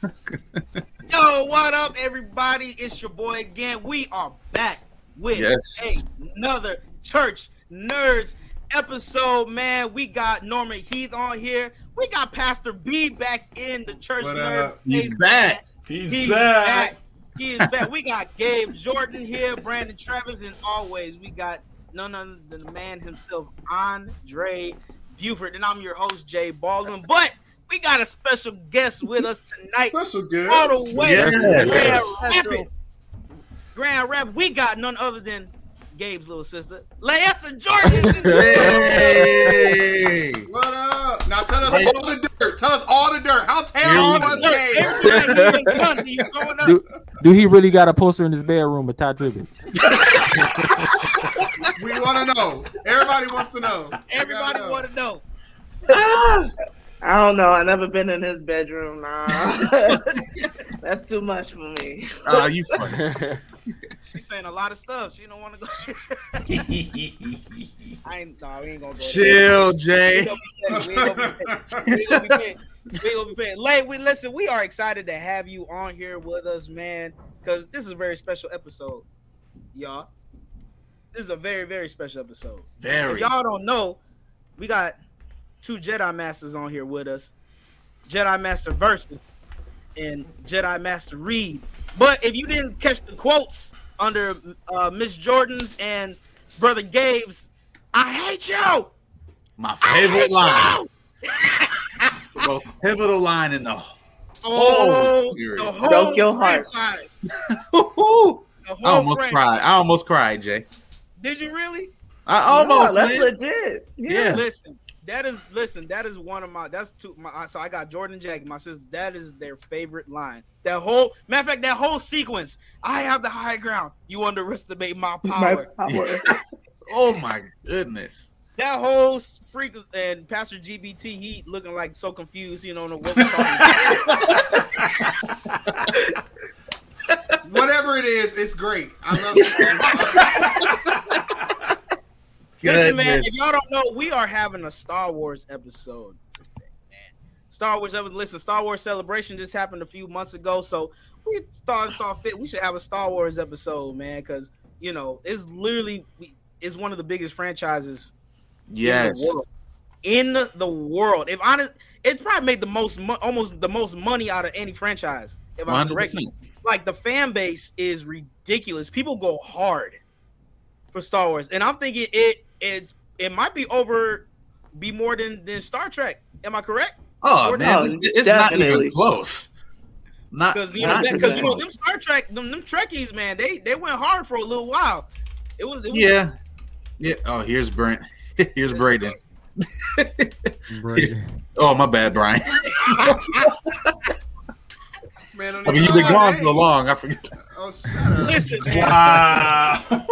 Yo, what up, everybody? It's your boy again. We are back with Yes. another Church Nerds episode, man. We got Norman Heath on here. We got Pastor B back in the Church What Nerds up? He's back. He's, He's back. back. He is back. We got Gabe Jordan here, Brandon Travis, and always we got none other than the man himself, Andre Buford. And I'm your host, Jay Baldwin. But we got a special guest with us tonight. Special guest. all the way Yes. to Grand Special. Rapids. Grand Rapids. We got none other than Gabe's little sister, Laessa Jordan. Hey. What up? Now tell us all the dirt. Tell us all the dirt. How terrible was go. the game? Everything he has done to you growing up. Do, do he really got a poster in his bedroom with Ty Tribbett? We want to know. Everybody wants to know. Everybody want want to know. I don't know. I never been in his bedroom. Nah, that's too much for me. Ah, you funny. She's saying a lot of stuff. She don't want to go. I ain't. No, we ain't gonna go. Chill, We Jay. ain't gonna be petty. We ain't gonna be petty. We ain't gonna be petty. We gonna be petty. Lay, we listen. We are excited to have you on here with us, man, because this is a very special episode, y'all. This is a very, very special episode. If Very. y'all don't know, we got two Jedi Masters on here with us. Jedi Master Versus and Jedi Master Reed. But if you didn't catch the quotes under uh, Miss Jordan's and Brother Gabe's, I hate you. My favorite line. you. Most pivotal line in the Oh, series. the whole Broke your heart. franchise. Woo-hoo. The I almost franchise. cried. I almost cried, Jay. Did you really? I almost, No, that's man. legit. Yeah. Yeah. Listen, that is listen. That is one of my. That's two. My so I got Jordan Jack. My sister. That is their favorite line. That whole matter of fact, that whole sequence. I have the high ground. You underestimate my My power. power. Oh my goodness. That whole s- freak and Pastor GPT. He looking like so confused. You know what we're talking about. Whatever it is, it's great. I love it. Listen, man. If y'all don't know, we are having a Star Wars episode today, man. Star Wars episode. Listen, Star Wars celebration just happened a few months ago, so we thought saw fit. We should have a Star Wars episode, man, because you know it's literally it's one of the biggest franchises Yes. in the world. In the world, if honest, it's probably made the most, mo- almost the most money out of any franchise. If I'm correct, 100%. like the fan base is ridiculous. People go hard for Star Wars, and I'm thinking it it's it might be over, be more than than Star Trek. Am I correct? Oh Or man, no, it's, it's not even close. Not Because you know because you know them Star Trek them, them Trekkies man they they went hard for a little while. It was, it was Yeah. Yeah. Oh, here's Brent. Here's Braden. Oh, my bad, Brian. Man, I mean, you've been gone so long. I forget. Oh, shut up. Listen, man. Wow.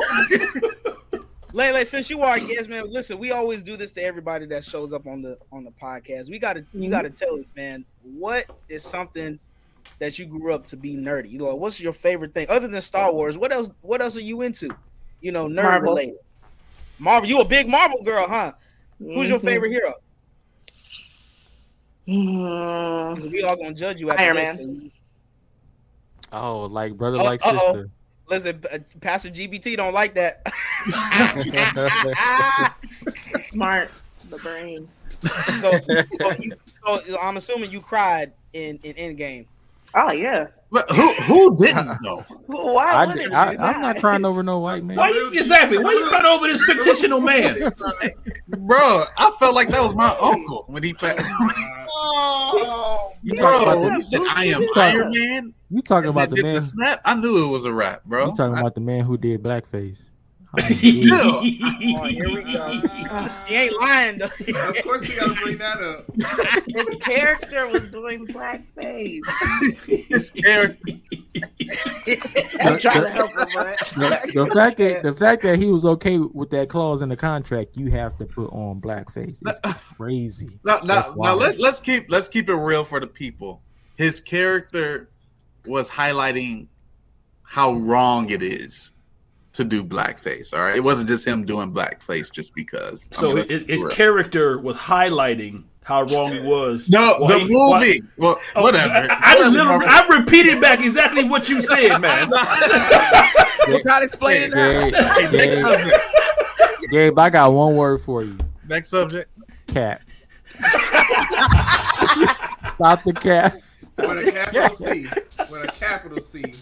Lele, since you are a guest, man, listen, we always do this to everybody that shows up on the on the podcast. We gotta you gotta tell us, man, what is something that you grew up to be nerdy? You know, what's your favorite thing other than Star Wars? What else what else are you into? You know, nerd Marvel. related. Marvel, you a big Marvel girl, huh? Who's your Mhm. favorite hero? Mm, 'Cause we all gonna judge you after Iron this. Man. so- Oh, like brother, Uh, like uh-oh. sister. Listen, uh, Pastor GBT don't like that. smart. The brains. so, so, you, so I'm assuming you cried in in Endgame. Oh yeah. But who who didn't though? Why I, wouldn't I, you? I'm not crying over no white man. Why you exactly? Why you crying over this fictional man? Bro, I felt like that was my uncle when he passed. Oh, You talking Bro, when he said I am You talking- Iron Man, you talking and about the man? the snap, I knew it was a rap, bro. You talking I- about the man who did blackface? Oh, here we go. He ain't lying though. Of course, you got to bring that up. His character was doing blackface. his character. I'm trying to help him, but The, the fact that the fact that he was okay with that clause in the contract, you have to put on blackface. It's crazy. Now, now, now let, let's keep let's keep it real for the people. His character was highlighting how wrong it is to do blackface. All right, it wasn't just him doing blackface just because. I So mean, his, his character was highlighting how wrong he was. No, Well, the he- movie. Well, Oh, whatever. I, I just literally, I repeated back exactly what you said, man. You gotta explain it now. Gabe, Next subject. Gabe, I got one word for you. Next subject. Cat. Stop the cat. With a capital C. With a capital C.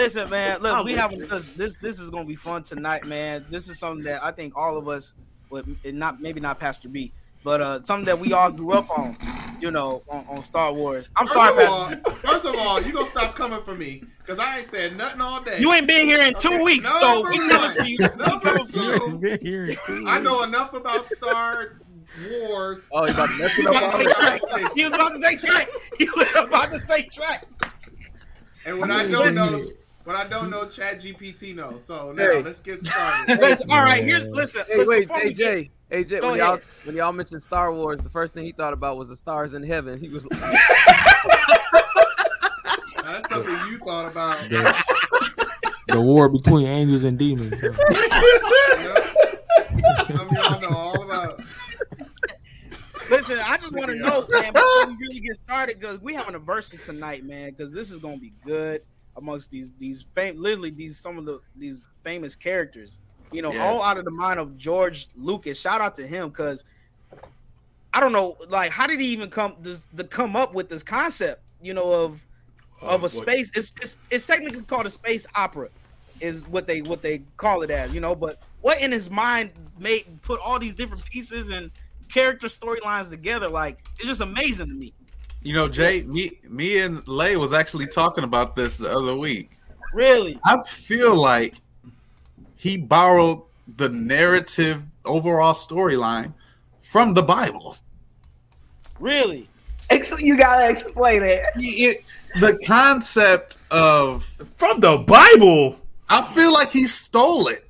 Listen, man. Look, we with have this. This this is gonna be fun tonight, man. This is something that I think all of us, would not maybe not Pastor B, but uh, something that we all grew up on. You know, on, on Star Wars. I'm First sorry, of all, first of all, you gonna stop coming for me because I ain't said nothing all day. You ain't been here in two Okay, weeks, no, so for we one. coming for you. No, We coming for for you. two. Been here in two I know enough about Star Wars. Oh, you about to mess He it was up about to say track. He was about to say track. He was about to say track. And when I don't know, when I don't know, Chat GPT knows. So now Hey. let's get started. Listen, all right, here's listen. Hey, listen, wait, before we get- AJ. AJ, when y'all when y'all mentioned Star Wars, the first thing he thought about was the stars in heaven. He was like, that's something you thought about. The, the war between angels and demons. huh? Yeah. Some of y'all know all about. Listen, I just want to know, man, before we really get started, because we having a versus tonight, man, because this is gonna be good amongst these these fam- literally these some of the these famous characters. You know, Yes. all out of the mind of George Lucas. Shout out to him because I don't know, like, how did he even come this to come up with this concept? You know, of of a space. It's, it's it's technically called a space opera, is what they what they call it as. You know, but what in his mind made put all these different pieces and character storylines together? Like it's just amazing to me. You know, Jay, me, me and Lay was actually talking about this the other week. Really, I feel like he borrowed the narrative overall storyline from the Bible. really. Ex- You gotta explain it. It- the concept of From the Bible. I feel like he stole it.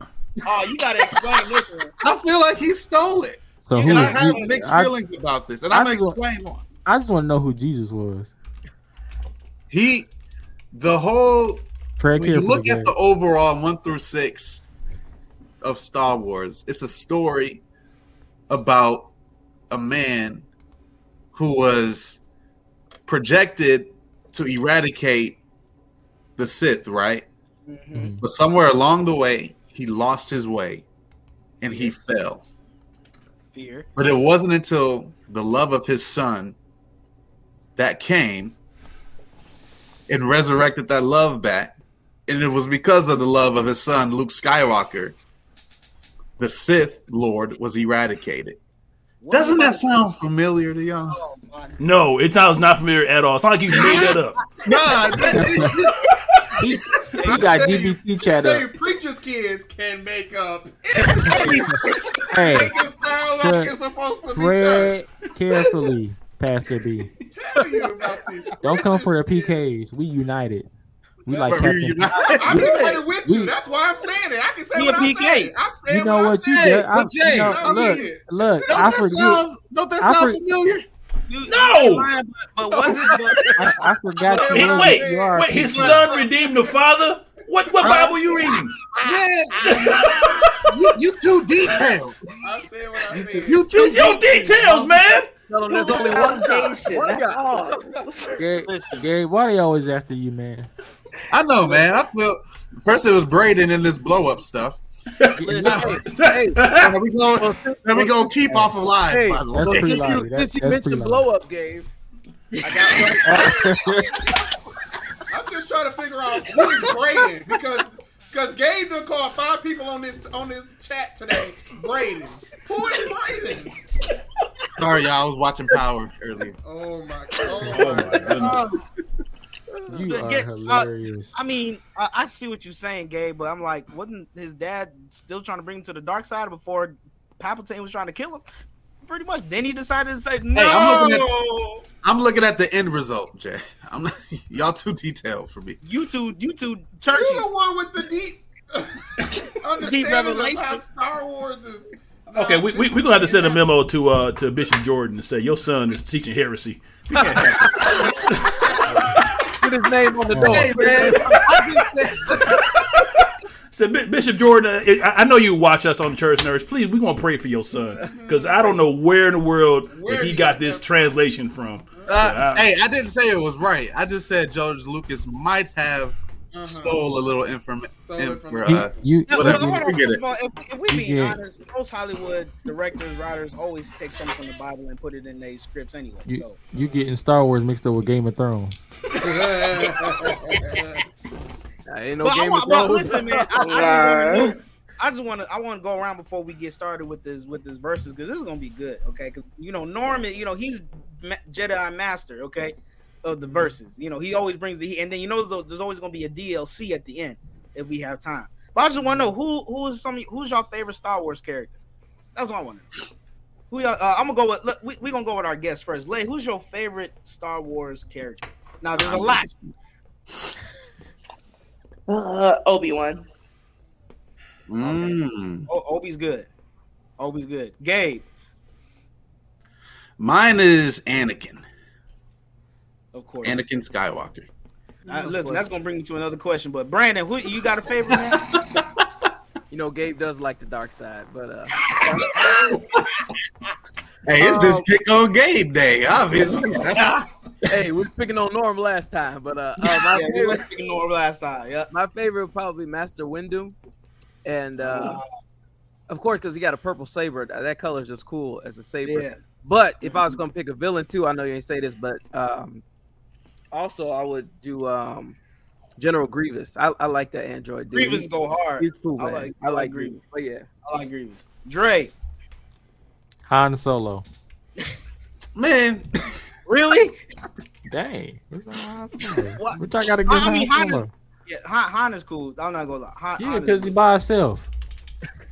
Oh, you gotta explain this one. I feel like he stole it. So You who? And I have who- mixed I, feelings about this. And I I'm gonna explain why. I just want to know who Jesus was. He the whole Tread when you look at Gabe. the overall one through six of Star Wars, it's a story about a man who was projected to eradicate the Sith, right? Mhm. But somewhere along the way, he lost his way and he fell. Fear. But it wasn't until the love of his son that came and resurrected that love back. And it was because of the love of his son, Luke Skywalker, the Sith Lord was eradicated. What Doesn't that sound familiar to y'all? Oh, No, it sounds not familiar at all. It's not like you made that up. Nah, that- he, he got tell you- GBT chat Tell up. you, preachers' kids can make up. Hey, Make it sound like Tread- it's supposed to be church. tread carefully, Pastor B. Tell you about these. Don't come for the. PKs. We united. We like But Captain. I'm united with you. We- That's why I'm saying it. I can say Be what a I'm PK. saying. I said You know what, what you said. did? I, But Jay, you know, I look, it. look. Don't I that forget. sound, don't that I sound for- familiar? You, No! you lying, but, but was it? I, I forgot Wait, you. Hey, were- wait, you are a wait, his son redeemed the father? What what Bible you reading? Man, you, you too detailed. I said what I said. You too It's your details, man. Tell him there's only one God. Foundation. One That's God. all. Gabe, Gabe, why they always after you, man? I know, man. I feel first it was Braden and this blow up stuff. Listen, Hey, Now we going now we gonna keep off of live. hey, by the That's way. pretty since you, lively. That's- since you that's mentioned blow up, Gabe, I'm just trying to figure out who is Braden because because Gabe done called five people on this on this chat today. Braden, who is Braden? Sorry, y'all. I was watching Power earlier. Oh my! Oh Oh my! my God. goodness. You Get- are uh, hilarious. I mean, I, I see what you're saying, Gabe, but I'm like, wasn't his dad still trying to bring him to the dark side before Palpatine was trying to kill him? Pretty much. Then he decided to say, no. I'm looking I'm looking at the end result, Jay. I'm not, y'all too detailed for me. you two, you two, You churchy. the one with the deep understanding of revelation. how Star Wars is. Okay, we we we gonna have to send a memo to uh to Bishop Jordan and say your son is teaching heresy. We can't have this. put his name on the door. Hey, man. I just said, So Bi- Bishop Jordan, uh, I I know you watch us on the Church Nerds. Please, we're gonna pray for your son because I don't know where in the world Where that he got this translation from. Uh, Wow. hey, I didn't say it was right. I just said George Lucas might have Uh-huh. stole a little informa- Stole it in- from for, uh, You, No, Whatever. no, We get it. of all, if, if we be being honest, most Hollywood directors, writers always take something from the Bible and put it in their scripts anyway. you, So you getting Star Wars mixed up with Game of Thrones. ain't no but, I game want, of but listen, man, I, I just want to know. I just want to. I want to go around before we get started with this with this verses because this is gonna be good. Okay, because you know Norman, you know he's ma- Jedi master. Okay, of the verses. You know he always brings the heat, and then you know th- there's always gonna be a DLC at the end if we have time. But I just want to know who who is some who's your favorite Star Wars character? That's what I want to know. Who y'all, uh, I'm gonna go with. Look, we we gonna go with our guest first. Lay, who's your favorite Star Wars character? Now there's a lot. Uh, Obi Wan. mm. O- Obi's good. Obi's good. Gabe, Mine is Anakin. of course. Anakin Skywalker. Uh, listen, that's gonna bring me to another question. But Brandon, who you got a favorite man? You know, Gabe does like the dark side, but uh, Hey, it's Um, just pick on Gabe Day, obviously. hey, we was picking on Norm last time, but uh, uh my, yeah, favorite, was speaking over last side. Yeah. my favorite would probably Master Windu, and uh, of course because he got a purple saber. That that color is just cool as a saber. Yeah. But if I was gonna pick a villain too, I know you ain't say this, but um, also I would do um, General Grievous. I, I like that android dude. Grievous go hard. He's cool, I man. like- I I like, like Grievous. But yeah, I like Grievous. Dre, Han Solo. Man, really? Dang. What's wrong with Han Solo? What? What y'all got to give I Han mean, Han is- Yeah, Han, Han is cool. I'm not gonna lie. Han, Yeah, because he by himself.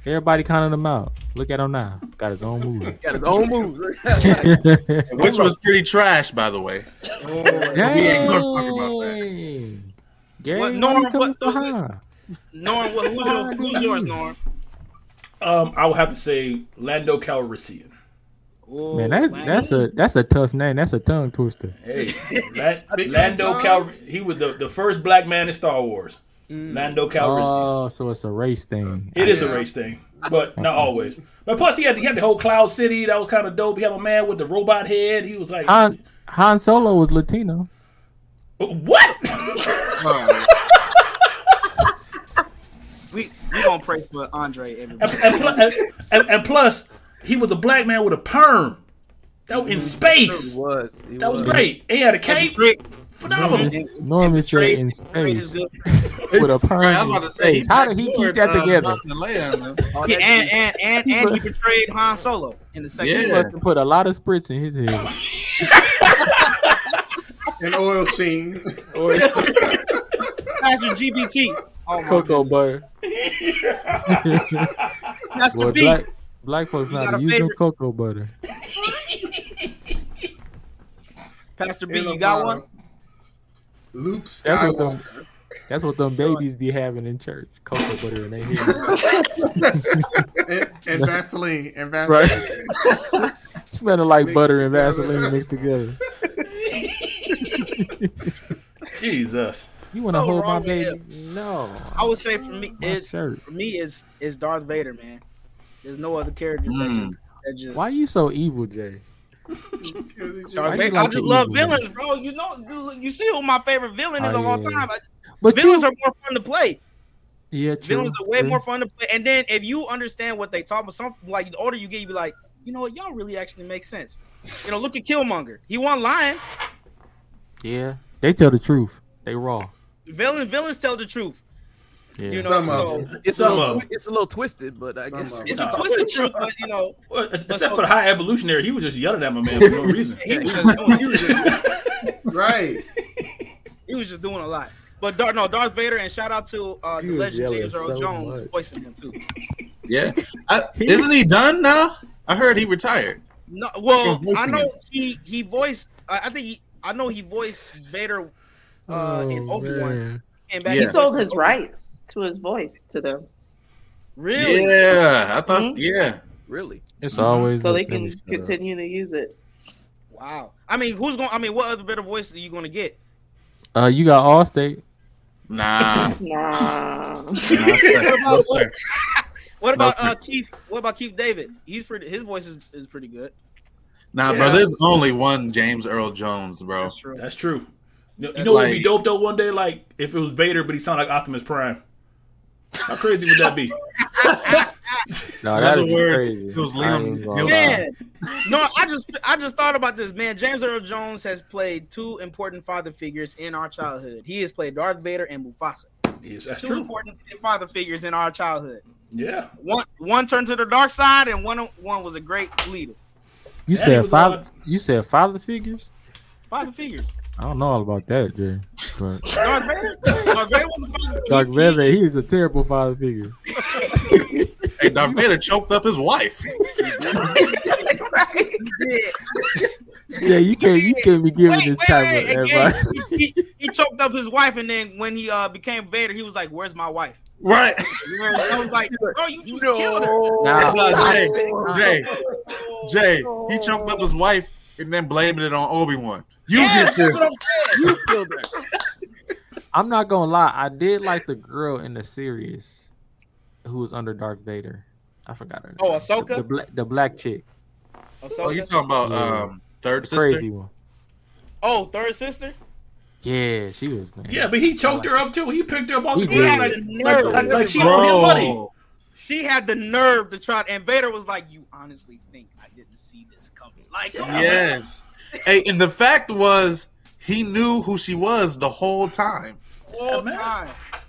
Everybody counting him out. Look at him now. Got his own movie. got his own moves. which was pretty trash, by the way. Oh, Dang. We ain't gonna talk about that. Gary, What, Norm, you coming what- for Han? Norm, what, who's, your, who's yours, Norm? Um, I would have to say Lando Calrissian. Ooh, Man, that, that's a that's a tough name. That's a tongue twister. Hey, La- Lando man Cal. He was the, the first black man in Star Wars. Mm. Lando Calrissian. Oh, so it's a race thing. It is a race thing, but not always. But plus, he had he had the whole Cloud City. That was kind of dope. He had a man with the robot head. He was like, Han Han Solo was Latino. Uh, "What?" oh. we we gonna pray for Andre. and, Everybody. and, pl- and, and, and plus, he was a black man with a perm. That was in space. He was. He That was great. He had a cape. Phenomenal. Norman said Trade- in space with a perm was about to say. How did he keep backboard, that uh, together? Han and Leia. Oh, Yeah, and, and and and he betrayed Han Solo in the second. Yeah. He must have put a lot of spritz in his head. An oil sheen. Pastor GPT. Oh Cocoa butter. Pastor Well, B. black black folks not using favorite? cocoa butter. Pastor B, you got bottom. one? Luke That's what Skywalker. them. That's what them babies be having in church. Cocoa butter in their head. and, and Vaseline. And Vaseline. Right. Smelling like butter and Vaseline mixed together. Jesus. You want to Oh, hold my wrong with baby? No. I would say for me, My it, for me is is Darth Vader, man. There's no other character that Mm. just that just. Why you so evil, Jay? Darth Why Vader? like I just love evil villains, bro. You know, you see who my favorite villain is Oh, of all yeah. time. But villains you, are more fun to play. yeah, true, Villains are way true. more fun to play. And then if you understand what they talk about, something like the older you get, you be like, you know what, y'all really actually make sense. You know, look at Killmonger. He wasn't lying. Yeah, they tell the truth. They raw. Villains, villains tell the truth. Yeah. You know, Some so of them. It's a, Some little, of 'em. it's a little twisted, but I Some guess of 'em. it's a twisted truth, but you know, Well, except for the high evolutionary, he was just yelling at my man for no reason. he was just doing, he was just, Right. he was just doing a lot. But Darth, no, Darth Vader, and shout out to uh, the legend James Earl so Jones much. voicing him too. Yeah. I, isn't he done now? I heard he retired. No, well, I know him. he he voiced. I, I think he, I know he voiced Vader uh, in Oh, Obi Wan. And back Yeah. He sold his rights to his voice to them, Really? Yeah, I thought. Mhm. Yeah, really. It's Mm-hmm. always so they can finish, continue to use it. Wow. I mean, who's going? I mean, what other better voices are you going to get? Uh, you got Allstate. Nah. Nah. nah sir. No. What about No, uh, Keith? What about Keith David? He's pretty. His voice is, is pretty good. Nah, Yeah. bro. There's only one James Earl Jones, bro. That's true. That's true. You know, you That's know what would be dope though? One day, like if it was Vader, but he sounded like Optimus Prime. How crazy would that be? No, In that'd other be words, crazy. it was I Liam ain't gonna Gilbert. lie. Man, no, I just I just thought about this, man. James Earl Jones has played two important father figures in our childhood. He has played Darth Vader and Mufasa. Yes, that's Two true. important father figures in our childhood. Yeah. One one turned to the dark side, and one one was a great leader. You Yeah, said father. on- You said father figures. Father figures. I don't know all about that, Jay. But Darth Vader. Darth Vader was a father. Dark Vader, he is a terrible father figure. Hey, Darth Vader choked up his wife. right. he- Yeah, you can't. You can't be giving Wait, this wait, type wait, of advice. he, he, he choked up his wife, and then when he uh became Vader, he was like, "Where's my wife?" Right. I was like, "Bro, you just killed her." Nah, Nah, Jay, Jay, Jay, he choked up his wife and then blamed it on Obi Wan. You Yeah, get that's this. what I'm saying. You killed her. I'm not gonna lie. I did like the girl in the series who was under Darth Vader. I forgot her name. Oh, Ahsoka? The, the, black, the black chick, Oh, you talking about um third the sister? crazy one. Oh, third sister. Yeah, she was. Man. Yeah, but he choked her up too. He picked her up off He the ground like, like, had the like, nerve. like she owed him money. She had the nerve to try, and Vader was like, "You honestly think I didn't see this coming?" Like, come Yes. Hey, and the fact was he knew who she was the whole time. All man. time.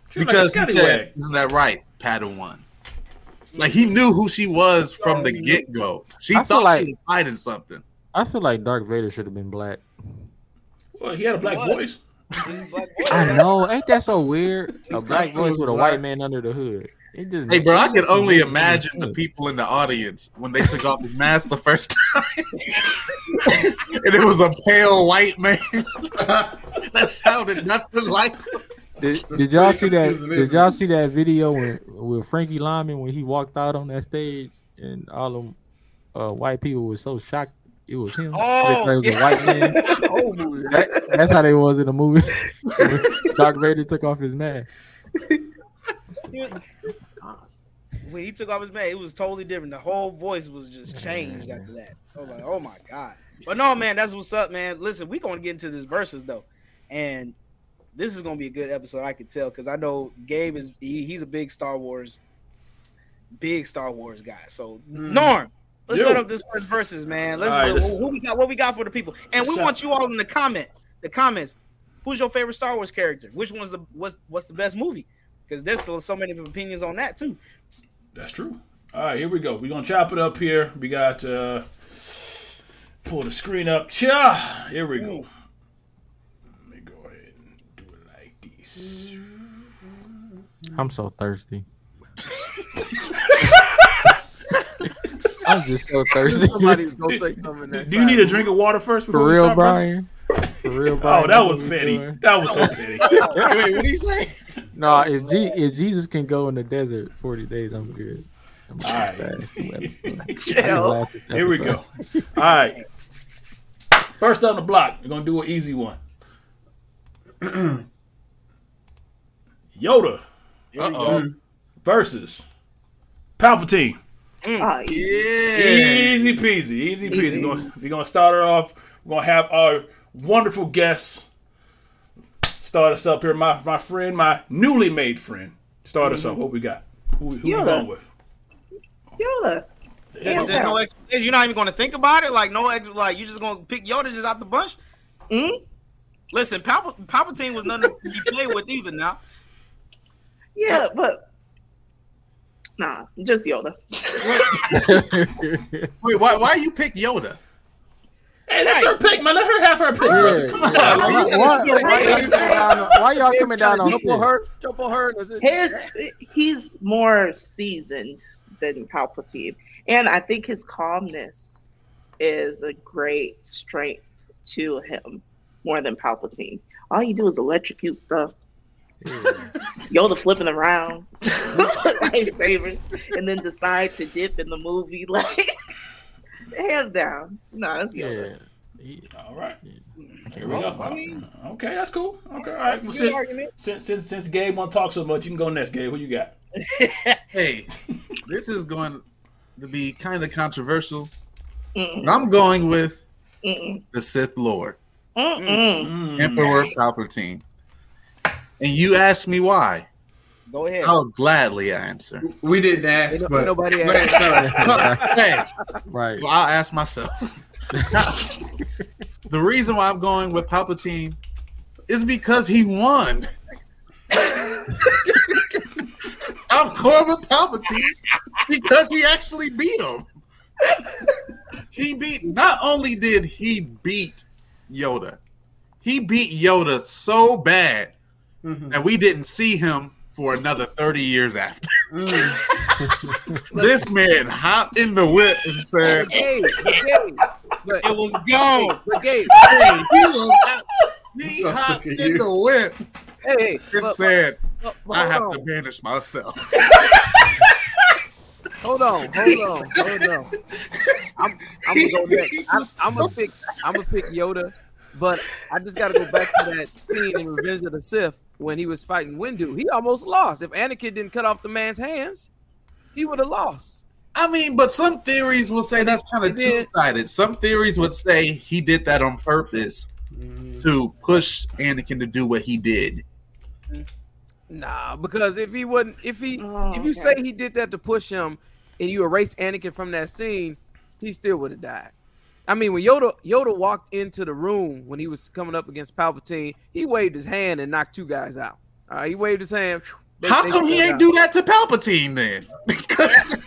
She Because like he said, scallywag. Isn't that right, Padawan? Like he knew who she was from the get go. She I thought like- she was hiding something. I feel like Darth Vader should have been black. Well, he had a black voice. I know, ain't that so weird? A black voice with a black. white man under the hood. It just Hey, bro, I can only imagine the people in the audience when they took off his mask the first time, and it was a pale white man that sounded nothing like. him. Did, did y'all see that? Did y'all see that video when with Frankie Lyman when he walked out on that stage and all them uh, white people were so shocked it was him. Oh, it was yeah. a white man. That- that's how they was in the movie. Doc Vader took off his mask. when he took off his mask, it was totally different. The whole voice was just changed after that. I was like, oh my god. But no, man, that's what's up, man. Listen, we gonna get into this verses though, and this is gonna be a good episode. I can tell because I know Gabe is he, he's a big Star Wars, big Star Wars guy. So Norm. Let's Yo. set up this first verses, man. Let's All right, who- let's- who we got. What we got for the people, and we want you all in the comment, the comments. Who's your favorite Star Wars character? Which one's the what's what's the best movie? Because there's still so many opinions on that too. That's true. All right, here we go. We're gonna chop it up here. We got uh pull the screen up. Cha! Here we go. Let me go ahead and do it like this. I'm so thirsty. I'm just so thirsty. Somebody's gonna say something. Do, That do you need a drink of water first before For we real, start, brother? Brian. For real, oh, Brian. Oh, that was what petty. That was so petty. Wait, what did he say? No, if G- if Jesus can go in the desert 40 days, I'm good. I'm All right. fast two episodes. I just Chill. laughed at that Here we go. All right. First on the block, we're gonna do an easy one. Yoda Uh oh. versus Palpatine. Oh, yeah. Yeah. Easy peasy, easy peasy. Easy. We're gonna, we're gonna start her off. We're gonna have our wonderful guests start us up here. My my friend, my newly made friend. Start us up. What we got? Who, who we going with? Yoda. There's, there's no explanation. You're not even going to think about it. Like no, ex- like you're just going to pick Yoda just out the bunch. Mm? Listen, Palp- Palpatine was nothing to be played with either. Now, Yeah, but nah, just Yoda. Wait, why, why you pick Yoda? Hey, that's her pick, man. Let her have her pick. Yeah. Come on. Why, why- why y'all coming down on- why y'all coming down on jump on her? Jump on her. and- His he's more seasoned than Palpatine, and I think his calmness is a great strength to him more than Palpatine. All you do is electrocute stuff. Yoda flipping around, lightsabers, and then decide to dip in the movie. Like hands down, no, that's Yoda. Yeah. He- All right. I can't Here we go. I mean- okay, that's cool. Okay, all right. Well, good since, argument. since since since Gabe won't talk so much, you can go next. Gabe, who you got? Hey, this is going to be kind of controversial, Mm-mm. but I'm going with Mm-mm. the Sith Lord, Mm-mm. Mm. Emperor Palpatine. And you asked me why. Go ahead. I'll gladly answer. We didn't ask, Ain't but nobody Go ahead, hey, Right. well, I'll ask myself. the reason why I'm going with Palpatine is because he won. I'm going with Palpatine because he actually beat him. He beat. Not only did he beat Yoda, he beat Yoda so bad Mhm. that we didn't see him for another 30 years after. Mm. this man hopped in the whip and said, But Gabe, but It was gone. but Gabe, Hey, he was out- he So hopped in you. the whip hey, hey, and but- said, but- but I have on. to banish myself. Hold on, hold on, hold on. I'm, I'm gonna go next. I'm, I'm gonna pick. I'm gonna pick Yoda, but I just gotta go back to that scene in Revenge of the Sith when he was fighting Windu. He almost lost. If Anakin didn't cut off the man's hands, he would have lost. I mean, but some theories will say that's kind of two sided. Some theories would say he did that on purpose Mm. to push Anakin to do what he did. Nah, because if he wouldn't, if he, Oh, if you okay. say he did that to push him, and you erase Anakin from that scene, he still would have died. I mean, when Yoda Yoda walked into the room when he was coming up against Palpatine, he waved his hand and knocked two guys out. Uh, he waved his hand. they- How they come he ain't died. do that to Palpatine then?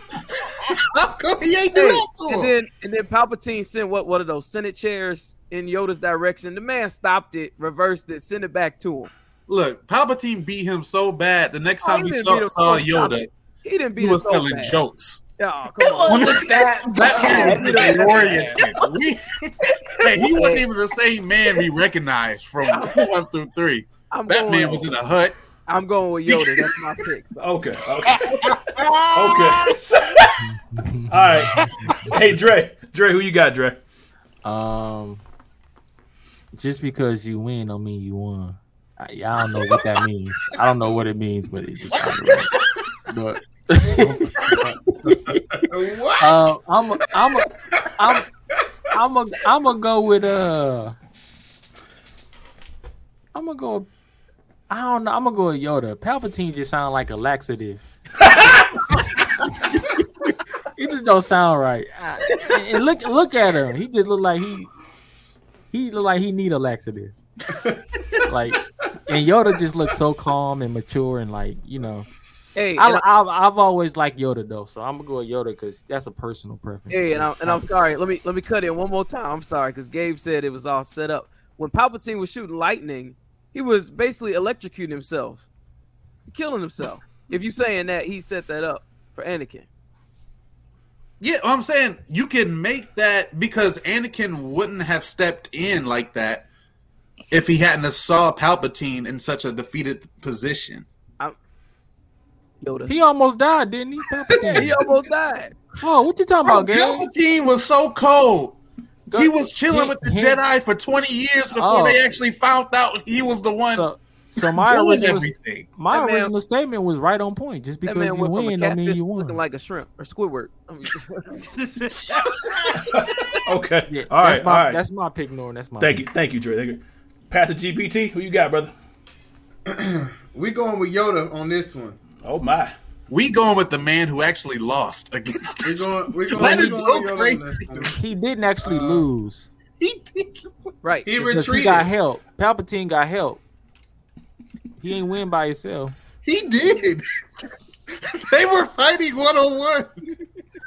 How come he ain't do that to and him? then and then Palpatine sent what one of those Senate chairs in Yoda's direction. The man stopped it, reversed it, sent it back to him. Look, Palpatine beat him so bad. The next Oh, time he he saw, saw Yoda. He didn't beat he was so telling bad. jokes. Oh, come on. that, That man was disoriented. Hey, he wasn't even the same man we recognized from one through three. I'm That going, man was in a hut. I'm going with Yoda. That's my pick. So. Okay, okay, okay. All right. Hey, Dre, Dre, who you got, Dre? Um, just because you win don't mean you won. I, I don't know what that means. I don't know what it means, but it just sounded right. But What? uh, I'm a, I'm a, I'm I'm a, I'm gonna go with uh I'm gonna go. I don't know. I'm gonna go with Yoda. Palpatine just sound like a laxative. it just don't sound right. I- and look, look at him. He just look like he, he look like he need a laxative. like, and Yoda just looks so calm and mature and like you know. Hey, I, I, I've, I've always liked Yoda though, so I'm gonna go with Yoda because that's a personal preference. hey, and I'm, and I'm sorry. Let me let me cut in one more time. I'm sorry because Gabe said it was all set up. When Palpatine was shooting lightning, he was basically electrocuting himself, killing himself. If you're saying that, he set that up for Anakin. Yeah, I'm saying you can make that because Anakin wouldn't have stepped in like that if he hadn't saw Palpatine in such a defeated position. Yoda. He almost died, didn't he? Palpatine. He almost died. oh, what you talking Bro, about, Gabe? Palpatine was so cold. Go- he was chilling he- with the he- Jedi for 20 years before Oh. they actually found out he was the one So, so my original, everything. my That man- statement was right on point. Just because you went win, don't mean you won. looking like a shrimp or Squidward. I mean, Okay. yeah, all right, that's my all right. that's my pick, Norton. That's my Thank you, thank you, Dre. Thank you. Pastor GPT, who you got, brother? We going with Yoda on this one. Oh my. We going with the man who actually lost against We us. going. We going. That we is going so with Yoda on crazy. this. He didn't actually Uh, lose He did. right. He because he got help. Palpatine got help. He ain't win by himself. He did. they were fighting one on one.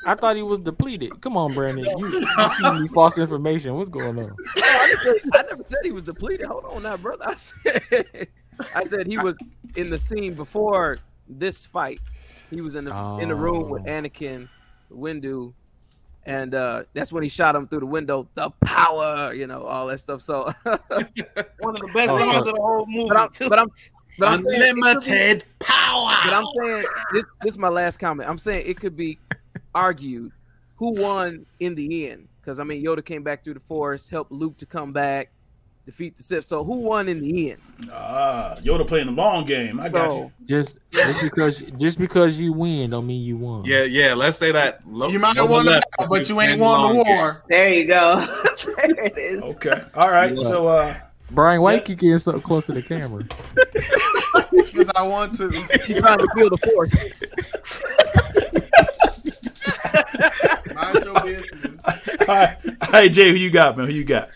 I thought he was depleted. Come on, Brandon. You, you feeding me false information. What's going on? Oh, I, never said, I never said he was depleted. Hold on now, brother. I said, I said he was in the scene before this fight. He was in the in the room with Oh. Anakin, Windu, and uh, that's when he shot him through the window. The power, you know, all that stuff. So, One of the best Oh, lines of the whole movie. but I'm, too. but I'm, but I'm saying be- Unlimited power. But I'm saying this. This is my last comment. I'm saying it could be argued who won in the end. Because I mean, Yoda came back through the forest, helped Luke to come back. Defeat the Sith. So who won in the end? Ah, Yoda playing the long game. I got you. Just just because just because you win don't mean you won. Yeah, yeah. Let's say that. Lo- You might have won the left battle, but you ain't won the long game. war. There you go. there it is. Okay. All right. So, uh, Brian, why you keep getting so close to the camera? Because I want to. He's trying to feel the force. Mind your business. all right, all right, Jay, who you got, man? Who you got?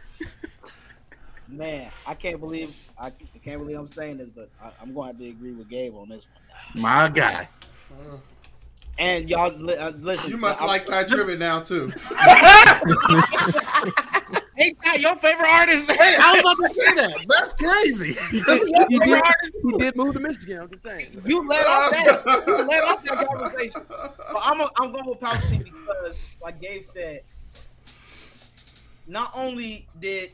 Man, I can't believe I, I can't believe I'm saying this, but I, I'm going to have to agree with Gabe on this one. My guy. And y'all, uh, listen. You must I- like Ty Tribbett now too. Hey, Ty, your favorite artist. Hey, I was about to say that. That's crazy. He did, he did move to Michigan. I'm just saying. You let off that. You let off that conversation. But I'm, a, I'm going with Palpatine because, like Gabe said, not only did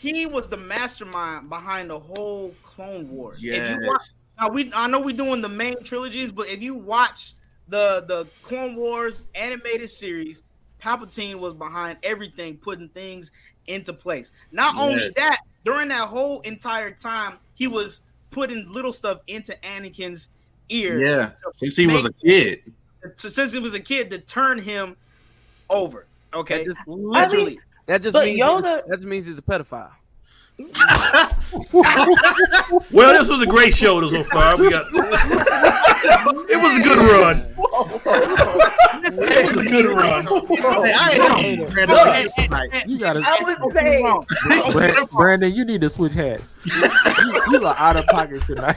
he was the mastermind behind the whole Clone Wars. If you watch, now we, I know we're doing the main trilogies, but if you watch the the Clone Wars animated series, Palpatine was behind everything, putting things into place. Not only that, during that whole entire time, he was putting little stuff into Anakin's ear. Yeah. Since he was a make- kid. to, since he was a kid to turn him over. Okay, That just, literally. That just But means Yoda- that just means he's a pedophile. Well, this was a great show so far. We got. it was a good run. it was a good run. I ain't You gotta I would say Wrong. Brand- Brandon, you need to switch hats. You, you are out of pocket tonight.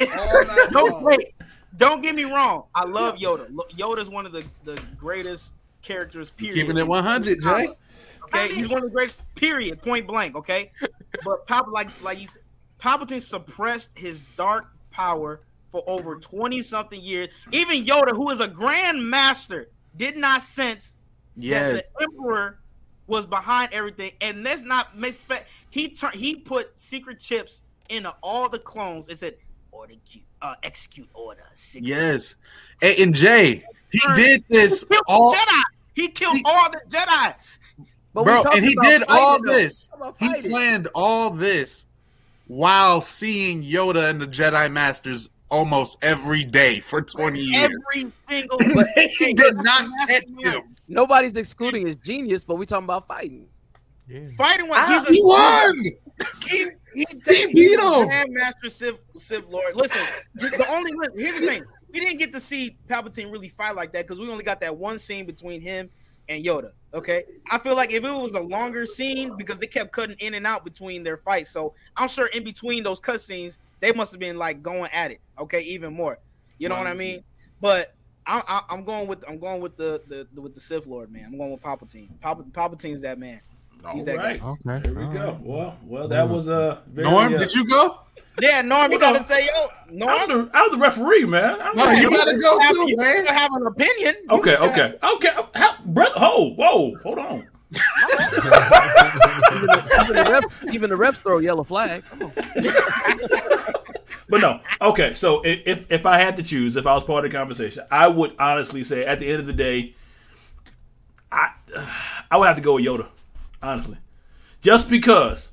Don't long. wait. Don't get me wrong. I love Yoda. Lo- Yoda's one of the, the greatest characters. Period. Keeping it 100, Jay. Okay, he's one of the greatest. Period. Point blank. Okay, but Pop like like you said, Palpatine suppressed his dark power for over twenty something years. Even Yoda, who is a grand master, did not sense Yeah. that the Emperor was behind everything. And let's not misspec. He turned. He put secret chips into all the clones and said, "Order Q, uh, execute order." 60. Yes. And, and Jay, he did this He killed all, Jedi. He killed He- all the Jedi. But bro, and he did all this. He planned all this while seeing Yoda and the Jedi Masters almost every day for 20 years. Every single. he did not catch him. Nobody's excluding his genius, but we talking about fighting. Yeah. Fighting one. Ah, He's He won. He, he, He he's beat a him. Grandmaster Civ, Civ Lord. Listen, the only here's the thing: we didn't get to see Palpatine really fight like that because we only got that one scene between him and Yoda. Okay, I feel like if it was a longer scene because they kept cutting in and out between their fights, so I'm sure in between those cut scenes they must have been like going at it. Okay, even more. You know what I mean? But I, I, I'm going with I'm going with the, the, the with the Sith Lord man. I'm going with Palpatine. Palp, Palpatine's that man. He's that All right. Okay. There we all go. right. Well, well, that was a very, Norm, uh, did you go? Yeah, Norm, you gotta say yo. Norm, I'm the, I'm the referee, man. I'm No, the- you gotta go have, too, you man. still have an opinion. You Okay, still okay, okay. How, brother, whoa, whoa, hold on. Even the, even the refs, even the refs throw yellow flag. But no, okay. So if if I had to choose, if I was part of the conversation, I would honestly say, at the end of the day, I I would have to go with Yoda, honestly, just because.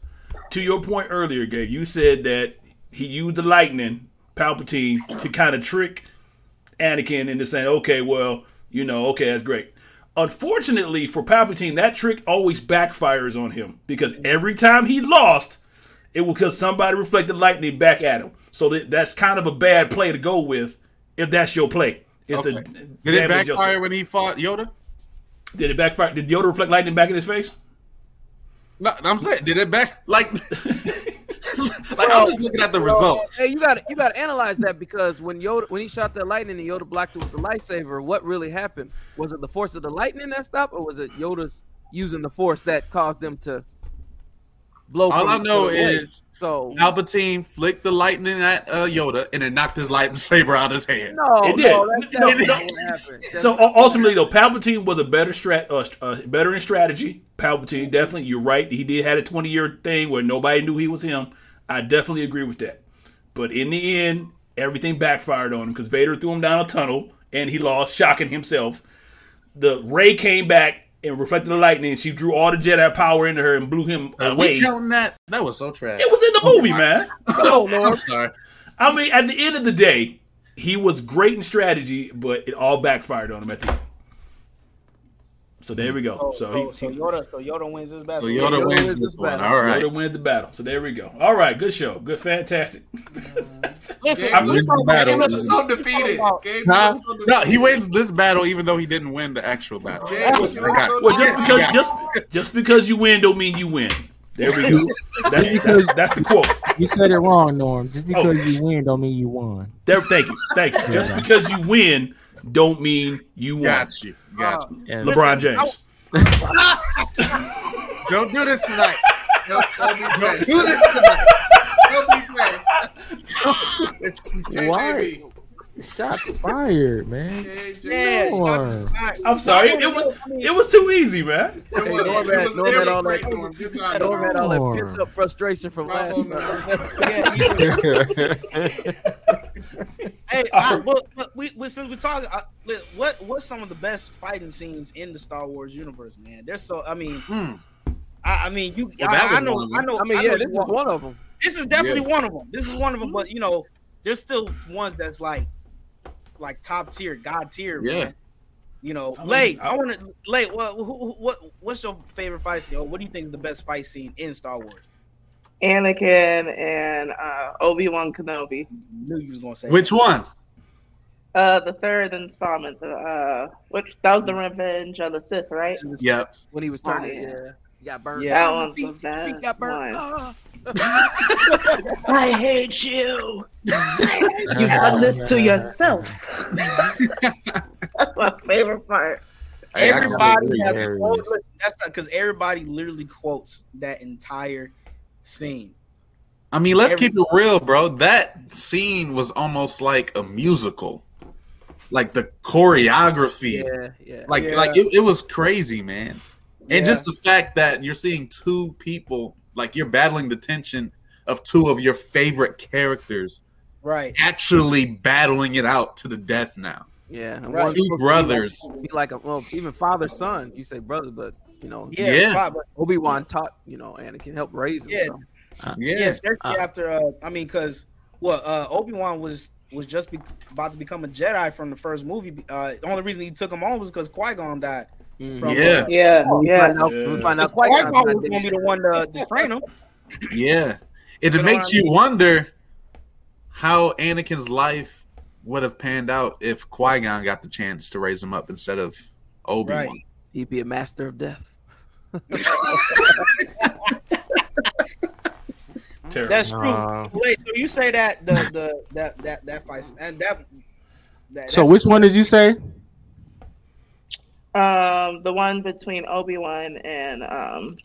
To your point earlier, Gabe, you said that he used the lightning, Palpatine, to kind of trick Anakin into saying, "Okay, well, you know, okay, that's great." Unfortunately for Palpatine, that trick always backfires on him because every time he lost, it was because somebody reflected lightning back at him. So that, that's kind of a bad play to go with if that's your play. It's Okay. Did it backfire yourself. when he fought Yoda? Did it backfire? Did Yoda reflect lightning back in his face? No, I'm saying, did it back like? like I'm just looking at the results. Hey, you got to you got to analyze that because when Yoda when he shot that lightning and Yoda blocked it with the lightsaber, what really happened? Was it the force of the lightning that stopped, or was it Yoda's using the force that caused them to blow? All from I know other is so Palpatine flicked the lightning at uh, Yoda and it knocked his lightsaber out of his hand. no, It did. no, that's No, definitely no. not what happened. That's So ultimately, though, Palpatine was a better strat, uh, uh, better in strategy. Palpatine definitely, you're right. He did had a 20 year thing where nobody knew he was him. I definitely agree with that. But in the end, everything backfired on him because Vader threw him down a tunnel and he lost, shocking himself. The Rey came back and reflected the lightning. She drew all the Jedi power into her and blew him Are away. we counting that? That was so trash. It was in the oh movie, man. Oh, so I'm sorry. I mean, at the end of the day, he was great in strategy, but it all backfired on him at the end. So there we go. So, So he, so Yoda, so Yoda wins this battle. So Yoda Yoda wins wins this this one. battle. All right. Yoda wins the battle. So there we go. All right, good show. Good, fantastic. Listen, Gabe wins looks the battle. Gabe looks so defeated. Gabe Nah, so defeated. no, he wins this battle even though he didn't win the actual battle. Gabe looks so Well, just defeated. because just just because you win don't mean you win. There we go. That's, that's, that's the quote. You said it wrong, Norm. Just oh. because Oh. you win don't mean you won. There, thank you, thank you. Just because you win don't mean you won. Got you. Got oh. you. And LeBron Listen, James. Don't do this tonight. He'll- he'll be great. Do this tonight. He'll be great. Don't do this tonight. Why? KJB. shots fired, man. KJB. Yeah, Norm. I'm sorry. It was it was too easy, man. It was, Hey, it Norm was, had- Norm had all that- Norm. Good job, Norm had all that pent up frustration from last night. Norm. Yeah, you- hey, I, but, but we, we since we talking, uh, li- what what's some of the best fighting scenes in the Star Wars universe, man? There's so I mean, Hmm. I, I mean you, Well, that I, I was know, one of. I know, I mean, I yeah, know this is one of them. This is definitely one of them. This is one of them, but you know, there's still ones that's like, like top tier, god tier. Yeah. man. You know, I mean, Lay, I- I want to Lay. What, who- who- what, what's your favorite fight scene? Or what do you think is the best fight scene in Star Wars? Anakin and uh, Obi Wan Kenobi. Knew you was gonna say Which one? Uh, the third installment, the uh, which that was the Revenge of the Sith, right? that. Yep. When he was Oh, turning, yeah. yeah. He got burned. Yeah. That one's the feet, feet got burned. one. Ah. I hate you. You've done this to yourself. That's my favorite part. Everybody has Hilarious. quotes. Listen, That's because everybody literally quotes that entire scene. I mean, let's Every- keep it real, bro. That scene was almost like a musical. Like the choreography. Yeah, yeah. Like Yeah. like it, it was crazy, man. And Yeah. just the fact that you're seeing two people, like you're battling the tension of two of your favorite characters Right. actually battling it out to the death now. Yeah, Right. Two supposed to be brothers. like- Be like a well, even father son. You say brother, but you know, Yeah. Yeah. Obi Wan taught you know Anakin helped raise him. Yeah. so. Yeah. yeah, especially Uh, after uh, I mean, because well, uh, Obi Wan was was just be- about to become a Jedi from the first movie. Uh, the only reason he took him on was because Qui Gon died. Mhm. From, Yeah. uh, Yeah, We yeah. find out. Yeah. We find out Qui quite Gon was gonna be the one to, to train him. Yeah. And You it know makes what I you wonder how Anakin's life would have panned out if Qui Gon got the chance to raise him up instead of Obi Wan. Right. He'd be a master of death. That's true. Uh, Wait, so you say that the the that that that fight and that. that so which one did you say? Um, the one between Obi Wan and um,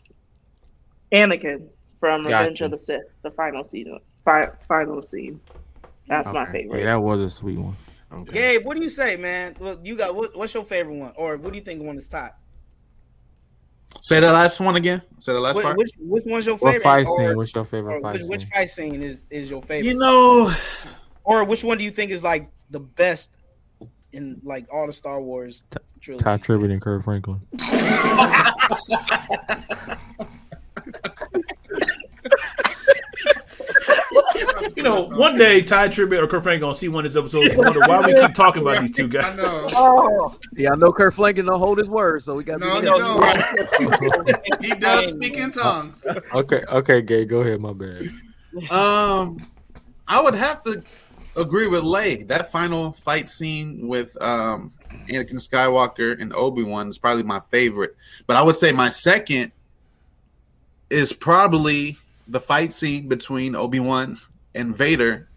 Anakin from Revenge of the Sith, the final season, fi- final scene. That's my favorite. Yeah, that was a sweet one. Okay. Gabe, what do you say, man? Well, you got what, what's your favorite one, or what do you think one is top? Say the last one again. Say the last Which, part. which which one's your What favorite? fight or, scene? What's your favorite fight which, which fight scene is is your favorite? You know, or which one do you think is like the best in like all the Star Wars trilogy? Tye Tribbett and Kirk Franklin. You know, one day Tye Tribbett or Kirk Frank gonna see one of these episodes and wonder why we keep talking about these two I guys. know. Oh, Yeah, I know Kirk Franklin don't hold his word, so we got. No, to you be. He does speak in tongues. Okay, okay, Gay, go ahead. My bad. um, I would have to agree with Lay. That final fight scene with um Anakin Skywalker and Obi Wan is probably my favorite. But I would say my second is probably the fight scene between Obi Wan and Vader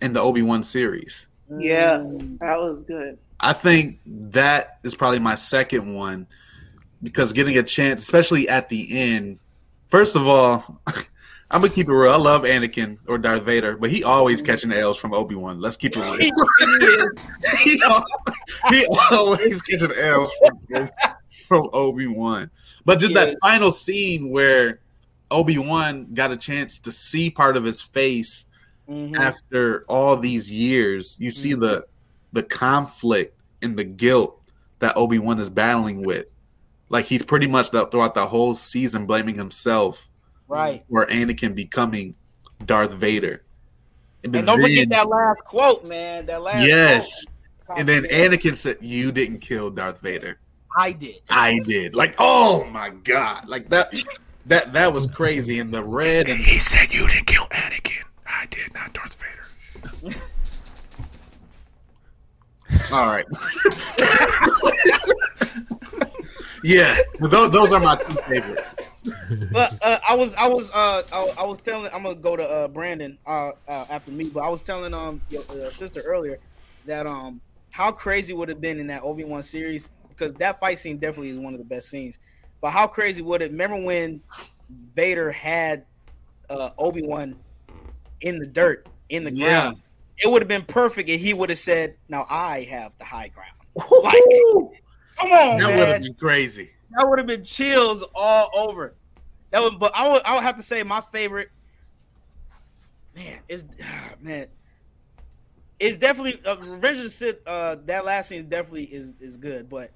in the Obi Wan series. Yeah, that was good. I think that is probably my second one because getting a chance, especially at the end. First of all, I'm gonna keep it real. I love Anakin or Darth Vader, but he always catching the L's from Obi Wan. Let's keep it real. he, he always catching L's from, from Obi Wan. But just Yeah. that final scene where Obi Wan got a chance to see part of his face Mhm. after all these years, you see the the conflict and the guilt that Obi Wan is battling with. like he's pretty much the, throughout the whole season blaming himself Right. for Anakin becoming Darth Vader. And don't forget that last quote, man. That last Yes. quote. And then Anakin said, "You didn't kill Darth Vader. I did. I did." Like, oh my god, like that. That that was crazy. And the red and He said you didn't kill Anakin. I did, not Darth Vader. all right. yeah, those, those are my two favorites. But uh, I was, I was, uh, I, I was telling. I'm gonna go to uh, Brandon uh, uh, after me. But I was telling um your uh, sister earlier that um how crazy would have been in that Obi Wan series because that fight scene definitely is one of the best scenes. But how crazy would it? Remember when Vader had uh, Obi Wan in the dirt in the Yeah. ground? It would have been perfect if he would have said, "Now I have the high ground." Woo! Come on, that would have been crazy. that would have been chills all over. That would, but I would, I would have to say my favorite. Man, is man, it's definitely uh, Revenge of the Sith. Uh, that last scene is definitely is is good, but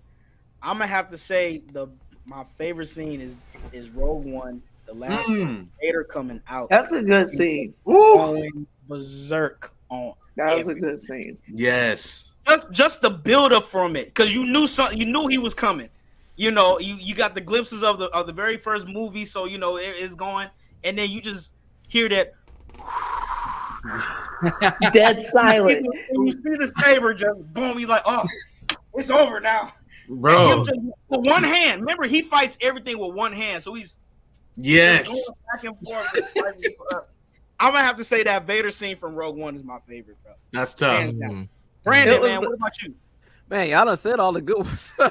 I'm gonna have to say the my favorite scene is is Rogue One, the last Mm. Vader coming out, That's a good scene. going berserk on That was a good scene. Yes. just just the build up from it because you knew something you knew he was coming you know you you got the glimpses of the of the very first movie so you know it is going and then you just hear that Dead silent. and you see the saber just boom he's like oh it's over now Bro. just, with one hand remember he fights everything with one hand so he's Yes. going back and forth just fighting for- i'm gonna have to say that vader scene from rogue one is my favorite bro That's tough. Hands down. Brandon was man what about you Man, y'all done said all the good ones.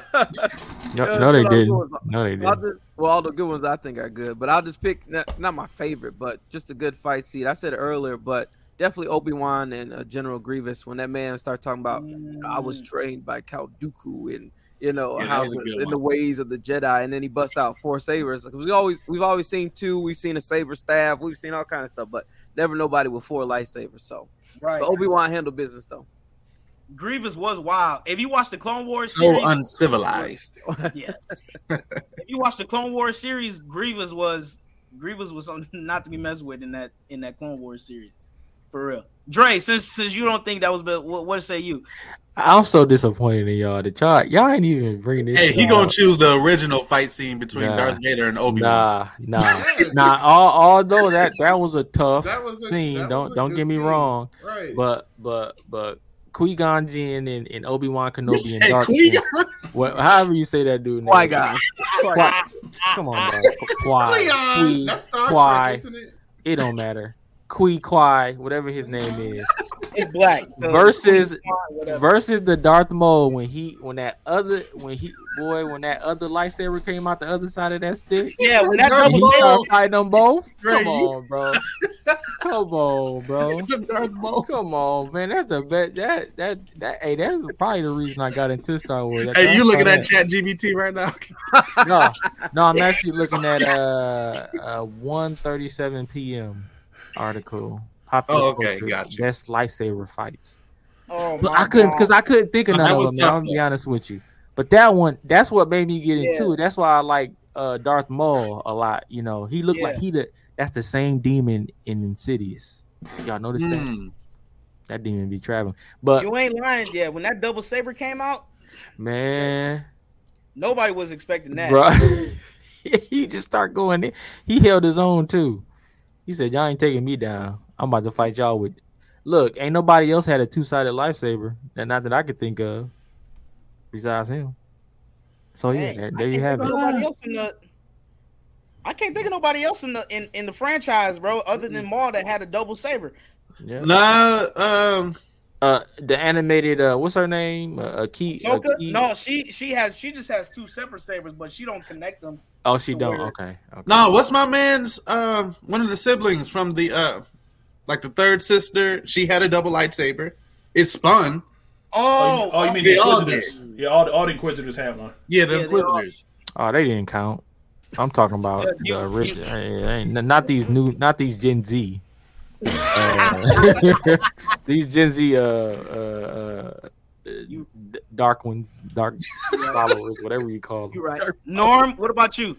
No, no, they that's what I was didn't. No, they didn't. just, well, all the good ones I think are good, but I'll just pick not, not my favorite, but just a good fight scene. I said it earlier, but definitely Obi Wan and uh, General Grievous when that man started talking about I was trained by Count Dooku and you know Yeah, how was a the, in the ways of the Jedi, and then he busts out four sabers. Like, we always we've always seen two, we've seen a saber staff, we've seen all kind of stuff, but never nobody with four lightsabers. So, right Obi Wan handled business though. Grievous was wild. If you watch the Clone Wars So series, uncivilized. yeah. if you watch the Clone Wars series, Grievous was Grievous was something not to be messed with in that in that Clone Wars series, for real. Dre, since since you don't think that was, but what, what say you? I'm so disappointed in y'all that y'all y'all ain't even bringing this. Hey, he shit gonna choose the original fight scene between Nah. Darth Vader and Obi Wan. Nah, nah, nah. All, although that that was a tough That was a, scene. that Don't a don't get me scene. wrong. Right. But but but Qui Gon Jinn and, and Obi Wan Kenobi and Hey, Darth. Qui-Gon. What, however you say that dude. name. Qui Gon. Come on, bro. Qui, Qui, that's Star Trek, isn't it? It don't matter. Qui Qui, whatever his name is. It's black so- Versus- whatever. versus the Darth Maul when he when that other when he boy when that other lightsaber came out the other side of that stick. yeah, when that Darth And Maul. fighting them both. Come on, bro. Come on, bro. Darth Maul. Come on, man. That's the best. That that that. Hey, that's probably the reason I got into Star Wars. Hey, you looking at that? Chat GPT right now? No, no. I'm actually looking at uh, uh 1:37 p.m. article. Popular Oh, okay, culture, gotcha. Best lightsaber fights. Oh But my I couldn't because I couldn't think of That none of them. tough, I'm gonna be honest with you. But that one, that's what made me get into it. That's why I like uh Darth Maul a lot. You know, he looked like he the that's the same demon in Insidious. Y'all notice that? Hmm. That demon be traveling. But you ain't lying. Yeah, when that double saber came out, man, nobody was expecting that. bro, he just start going in. He held his own too. He said, "Y'all ain't taking me down. I'm about to fight y'all with." Look, ain't nobody else had a two sided lightsaber. That not that I could think of, besides him. So yeah, Dang, there, there you have it. of Nobody else in the, I can't think of nobody else in the in, in the franchise, bro, other than Maul that had a double saber. Yeah. Nah, um, Uh, the animated uh, what's her name? Uh, Key. Ahsoka? Key- No, she she has she just has two separate sabers, but she don't connect them. Oh, she don't. where- Okay. okay. no. What's my man's? Um, one of the siblings from the uh, like the third sister. She had a double lightsaber. It spun. Oh, Oh, you, oh, you mean they the all Inquisitors? Yeah, all the, all the Inquisitors have one. Yeah, the Yeah, they all- Inquisitors. Oh, they didn't count. I'm talking about Yeah, the original. Not these new. Not these Gen Z. Uh, these Gen Z. Uh, uh, uh, You- d- dark ones, dark followers, whatever you call them. You're right. Norm, what about you?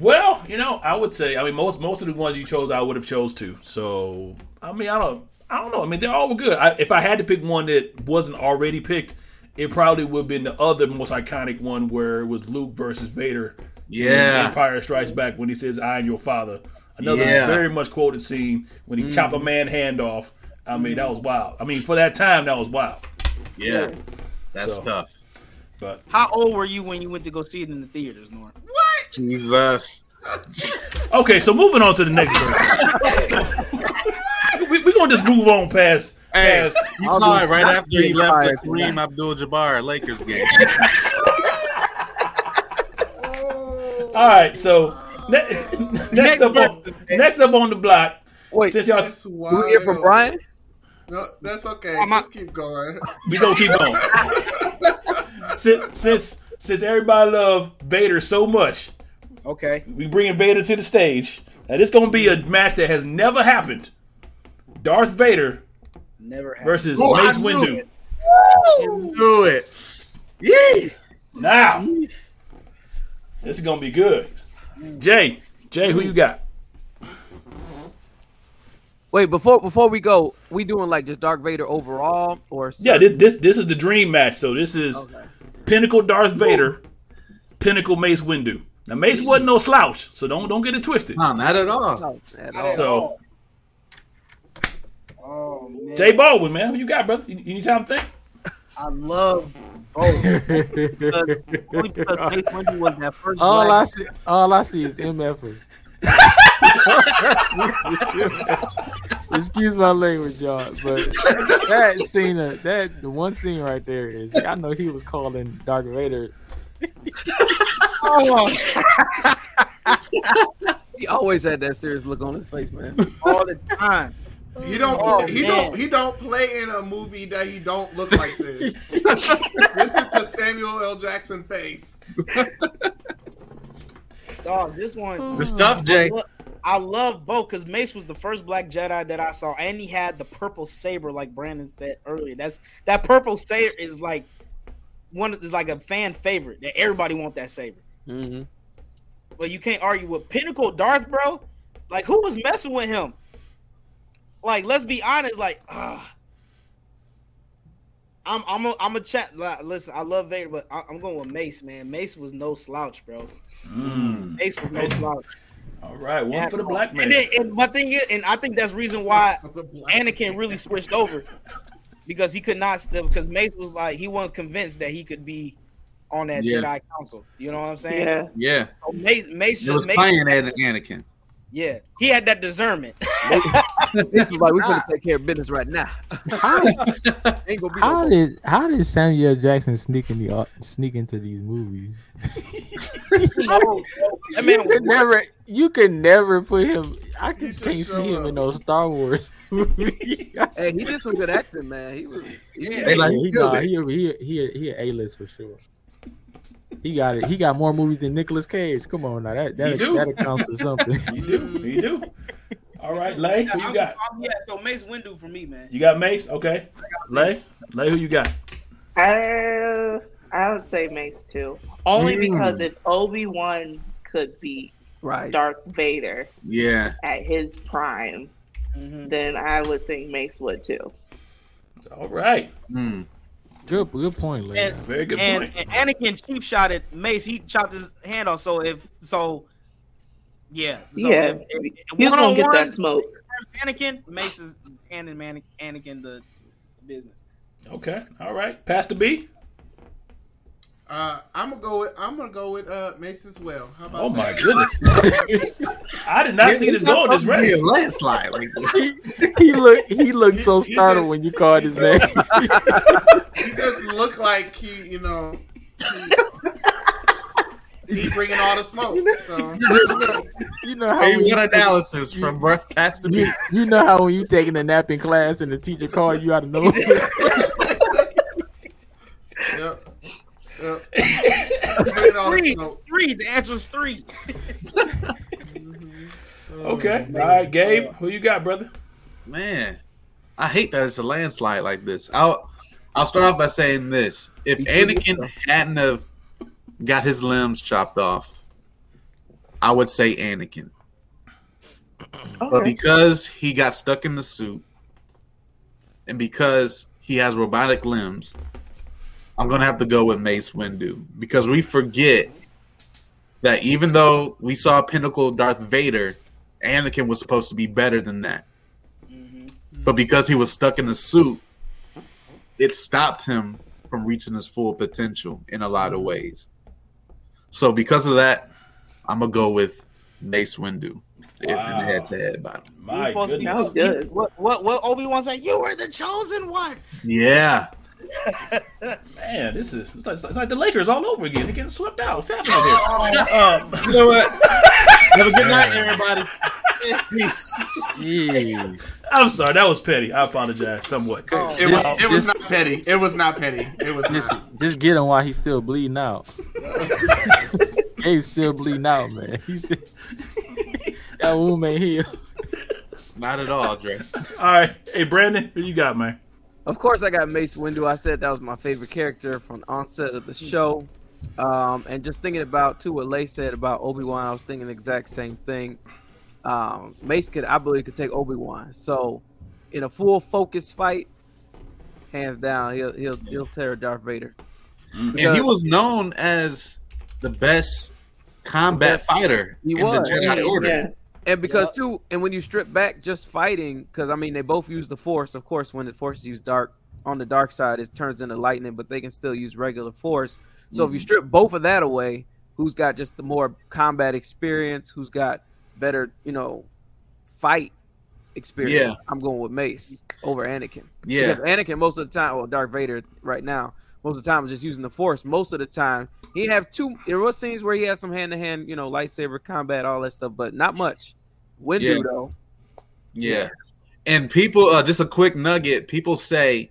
Well, you know, I would say, I mean, most most of the ones you chose, I would have chose too. So, I mean, I don't, I don't know. I mean, they're all good. I, if I had to pick one that wasn't already picked, it probably would have been the other most iconic one where it was Luke versus Vader. Yeah. Empire Strikes Back when he says, "I am your father." Another Yeah. very much quoted scene when he mm-hmm. chop a man hand off. I mean, that mm-hmm. was wild. I mean, for that time, that was wild. Yeah. That's So- tough. But How old were you when you went to go see it in the theaters, Norm? What? Jesus. okay, so moving on to the next one. we, we're gonna just move on past. Hey, past you saw it right after he left the Kareem Abdul-Jabbar Lakers game. All right, so oh. ne- next up on next up on the block. Wait, Since y'all, That's wild. we hear from Brian. No, that's okay. I'm Just keep going. we gonna keep going. since since since everybody love Vader so much, Okay. we bringing Vader to the stage. Now this gonna be a match that has never happened. Darth Vader Never happened. versus Oh, I Mace knew Windu. it. Do it. Yee. Now, this is gonna be good. Mm. Jay, Jay, who you got? Wait, before before we go, we doing like just Dark Vader overall or Yeah, this this this is the dream match. So this is Okay. Pinnacle Darth Vader, Pinnacle Mace Windu. Now Mace wasn't no slouch, so don't don't get it twisted. No, not at all. No, at all. So Oh man. Jay Baldwin, man, who you got, brother? You, you need time to think? I love both. because, only because Mace Windu was that first all I see, all I see is MFers. Excuse my language, y'all, but that scene, uh, that the one scene right there is. I know he was calling Darth Vader. Oh, He always had that serious look on his face, man. all the time. He don't. Oh, he man. don't. He don't play in a movie that he don't look like this. this is the Samuel L. Jackson face. Dog, this one. It's tough, Jay. Look, I love both because Mace was the first Black Jedi that I saw, and he had the purple saber, like Brandon said earlier. That's that purple saber is like one of is like a fan favorite that everybody want that saber. hmm But you can't argue with Pinnacle Darth, bro. Like who was messing with him? Like let's be honest, like ah. I'm I'm a, I'm a chat. Like, listen, I love Vader, but I, I'm going with Mace, man. Mace was no slouch, bro. Mm. Mace was no slouch. All right, one Yeah, for the black man. And, then, and my thing is, and I think that's reason why Anakin really switched over because he could not still because Mace was like he wasn't convinced that he could be on that Yeah. Jedi Council. You know what I'm saying? Yeah. Yeah. So Mace, Mace just was Mace, playing at Anakin. Yeah, he had that discernment. This was like we're gonna take care of business right now. Ain't gonna be How no did how did Samuel Jackson sneak in the uh, sneak into these movies? I mean, you was could never you could never put him. I He just just can't see him up. in those Star Wars movies. Hey, he did some good acting, man. He was. He Yeah. They like, he, good. nah, he, he, he, he a A-list for sure. He got it. He got more movies than Nicolas Cage. Come on now, that that, that accounts for something. You do, you do. All right, Lay, who you I'm- got? I'm- yeah, so Mace Windu for me, man. You got Mace, okay. Lay, Lay, who you got? I I would say Mace too, only Mm. because if Obi Wan could beat right. Darth Vader Yeah. at his prime, Mhm. then I would think Mace would too. All right, Hmm. Good, good point, Larry. And, very good and, point. and Anakin cheap shot at Mace. He chopped his hand off. So if so, yeah, so yeah, if- if- he's gonna get that smoke. versus Anakin, Mace is handing Man- Anakin the business. Okay, all right. Pass Pastor B. Uh, I'm gonna go with. I'm gonna go with uh, Mace as well. How about Oh my that? goodness, I did not see this going this Be way. a landslide like this. he looked he looked so He- he startled just- when you called his name. He just looked like he, you know, he, he's bringing all the smoke. So you know how Hey, when you, what analysis from Breath Pastor B? you, you know how when you taking a nap in class and the teacher called you out of nowhere. Yep. Yep. He's bringing all the Three, smoke. three. The answer's three. Okay, oh, all right, Gabe, uh, who you got, brother? Man, I hate that it's a landslide like this. I'll I'll start off by saying this: if Anakin hadn't have got his limbs chopped off, I would say Anakin. But because he got stuck in the suit, and because he has robotic limbs, I'm gonna have to go with Mace Windu because we forget that even though we saw Pinnacle Darth Vader, Anakin was supposed to be better than that. Mm-hmm. But because he was stuck in the suit, it stopped him from reaching his full potential in a lot of mm-hmm. ways. So because of that, I'm gonna go with Mace Windu in the Wow. head-to-head battle. He was My supposed to be- That was goodness. good. What what what Obi Wan said? You were the chosen one. Yeah, Man, this is it's like, it's like the Lakers all over again. They're getting swept out. What's happening here? um, you know what? Have a good night, everybody. Peace. Jeez. I'm sorry, that was petty. I apologize somewhat. It was Just- it was just- not petty. It was not petty. It was Just, not. just get him while he's still bleeding out. Gabe's still bleeding out, man. He's that wound ain't healed. Not at all, Dre. All right, hey Brandon, who you got, man? Of course, I got Mace Windu. I said that was my favorite character from the onset of the show. Um, and just thinking about too what Lay said about Obi Wan, I was thinking the exact same thing. Um, Mace could, I believe, could take Obi Wan. So, in a full focus fight, hands down, he'll he'll he'll tear Darth Vader. And he was known as the best combat fighter He in was. the Jedi Order. And because too, and when you strip back just fighting, because I mean they both use the Force. Of course, when the Force is used dark on the dark side, it turns into lightning, but they can still use regular Force. So if you mm-hmm. strip both of that away, who's got just the more combat experience? Who's got better, you know, fight experience? Yeah. I'm going with Mace over Anakin. Yeah. Because Anakin most of the time, well, Darth Vader right now, most of the time is just using the Force. Most of the time, he have two. There was scenes where he had some hand to hand, you know, lightsaber combat, all that stuff, but not much. Windu Yeah. though, Yeah. And people, uh, just a quick nugget people say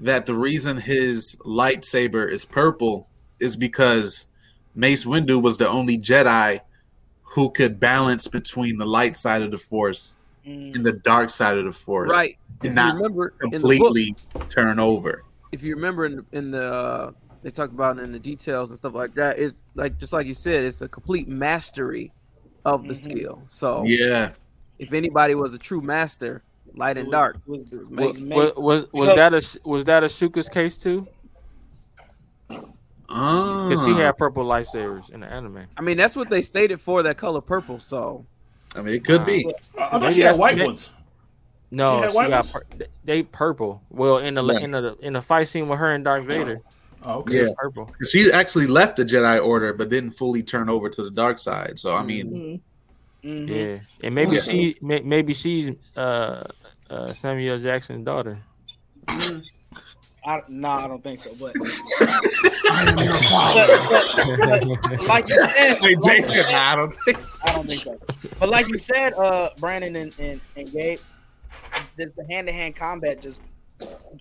that the reason his lightsaber is purple is because Mace Windu was the only Jedi who could balance between the light side of the Force Mm. and the dark side of the Force. right? And you not remember in the book, completely turn over. If you remember in, in the uh, they talked about in the details and stuff like that, it's like just like you said, it's a complete mastery of the Mhm. skill. So Yeah. if anybody was a true master, light and was- dark, was- was was- Mace. Mace. Was was, was that a was that Ahsoka's case too? Oh. Because she had purple lightsabers in the anime. I mean, that's what they stated for that color purple. So I mean, it could be. I, I thought Maybe she had white may- ones. No, She had she, got pur- they purple. Well, in the Yeah. in the in the fight scene with her and Darth Vader, Oh, okay. Yeah. purple. She actually left the Jedi Order, but didn't fully turn over to the dark side. So, I mean, Mhm. Mhm. Yeah, and maybe Yeah. she may, maybe she's uh, uh, Samuel Jackson's daughter. I, no, I don't think so. But, I but, but like you said, Hey, like you Jason, said- I don't think so. I don't think so. But like you said, uh, Brandon and, and, and Gabe, this the hand to hand combat just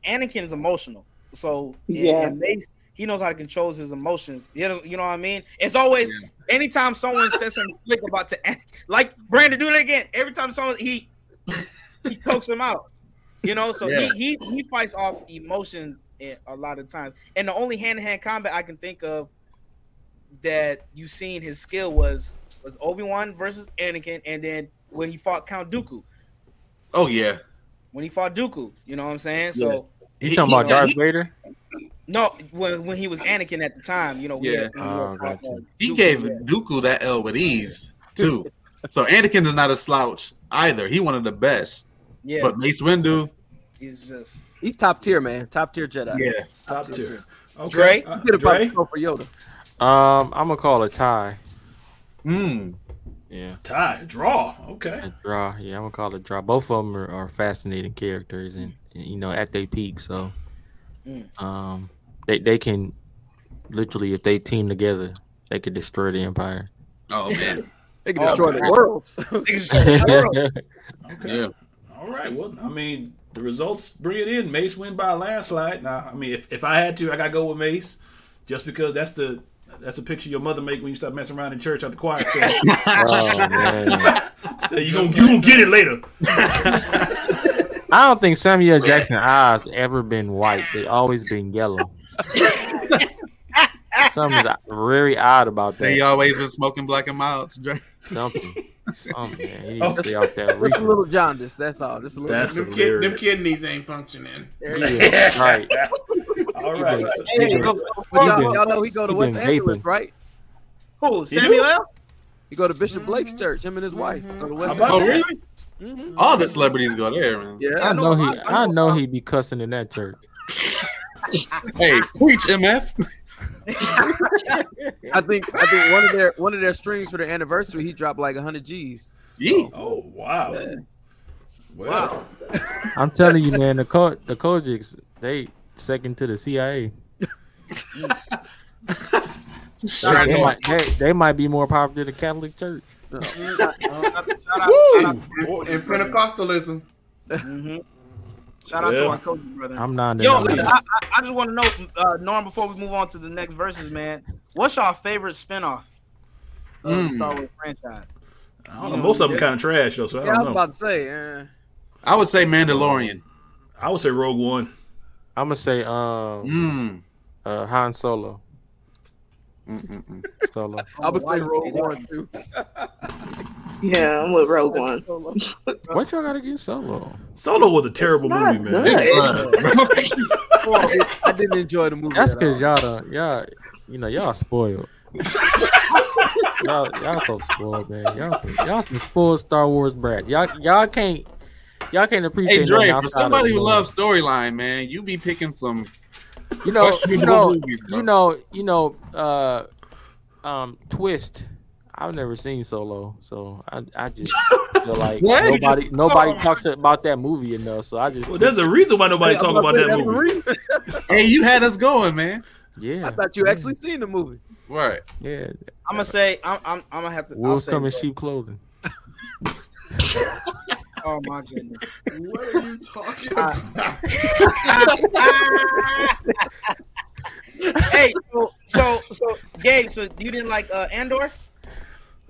Anakin is emotional. So Yeah. and Mace, he knows how to control his emotions. You know, you know what I mean? It's always anytime someone says something slick about to An- like Brandon, do it again. Every time someone he he chokes him out. You know, so Yeah. he, he he fights off emotion a lot of times. And the only hand to hand combat I can think of that you seen his skill was was Obi Wan versus Anakin, and then when he fought Count Dooku. Oh, yeah. When he fought Dooku, you know what I'm saying? So You He- talking he- about Darth he- Vader? no, when when he was Anakin at the time, you know, Yeah. had- Oh, gotcha. uh, He gave yeah. Dooku that L with ease, too. so, Anakin is not a slouch either. He one of the best. yeah, But Mace Windu, he's just he's top tier, man, top tier Jedi. yeah. Top tier. Okay. Dre? Uh, He could have probably Dre? go for Yoda. Um, I'm gonna call a tie. Mm. Yeah, Tie. Draw. Okay. a draw. Yeah, I'm gonna call it a draw. Both of them are, are fascinating characters, and, and, you know at their peak. So, Mm. um, they they can literally if they team together, they could destroy the empire. Oh, man. They can Oh, destroy man. the worlds. Niggas world. Okay. Yeah. All right. Well, I mean, the results bring it in. Mace win by a landslide. Now, I mean, if, if I had to, I gotta go with Mace, just because that's the that's a picture your mother make when you start messing around in church at the choir stand. oh so you gonna you gonna get it later. I don't think Samuel Jackson eyes ever been white. They always been yellow. Something's very odd about They that. always been smoking black and milds. Something. Something. Man. He need to stay off that Just a little jaundice. That's all. Just a little. That's Them, kid, them kidneys ain't functioning. Yeah, right. All right. He Hey, been- go- But y'all, y'all know he go to he West been Angeles, vaping. right? Who? Samuel? He go to Bishop Blake's church. Him and his wife go to West about Oh, Angeles. that? really? Mhm. All the celebrities go there, man. Yeah. I know he. I I know- know he be cussing in that church. Hey, preach, MF. I think I think one of their one of their streams for their anniversary, he dropped like hundred G's. Yee. Oh wow. Well, I'm telling you, man. The co- the COGICs, they second to the CIA. Straight They might, they, they might be more popular than the Catholic Church. Shout out, shout out, And Pentecostalism. hmm Shout out Yeah. to our coach brother. I'm not. Yo, I, I, I just want to know, uh, Norm, before we move on to the next verses, man, what's your favorite spinoff of the Mm. Star Wars franchise? I don't know. Most of them kind of trash though, so I Yeah, I don't was know. about to say. Uh, I would say Mandalorian. I would say Rogue One. I'm gonna say um Mm. uh, Han Solo. Mm-mm-mm. Solo. I would say Rogue? One too. Yeah, I'm with Rogue One. What y'all gotta get Solo? Solo was a terrible not movie, man. good. I didn't enjoy the movie. That's because y'all don't y'all you know y'all spoiled. y'all y'all so spoiled, man. Y'all some, y'all some spoiled Star Wars brat. Y'all y'all can't y'all can't appreciate. Hey, Dre, for somebody who loves storyline, man, you be picking some you know you know movies, you know you know uh um twist. I've never seen Solo, so I I just feel like What? nobody nobody talks about that movie enough. So I just Well, there's a reason why nobody Yeah, talk about that movie. Hey, you had us going, man. yeah I thought you actually seen the movie. Right. yeah. I'm gonna say I'm I'm, I'm gonna have to. I'll Wolves say, come in sheep clothing. Oh my goodness. What are you talking about? hey, so so so Gabe, so you didn't like uh, Andor?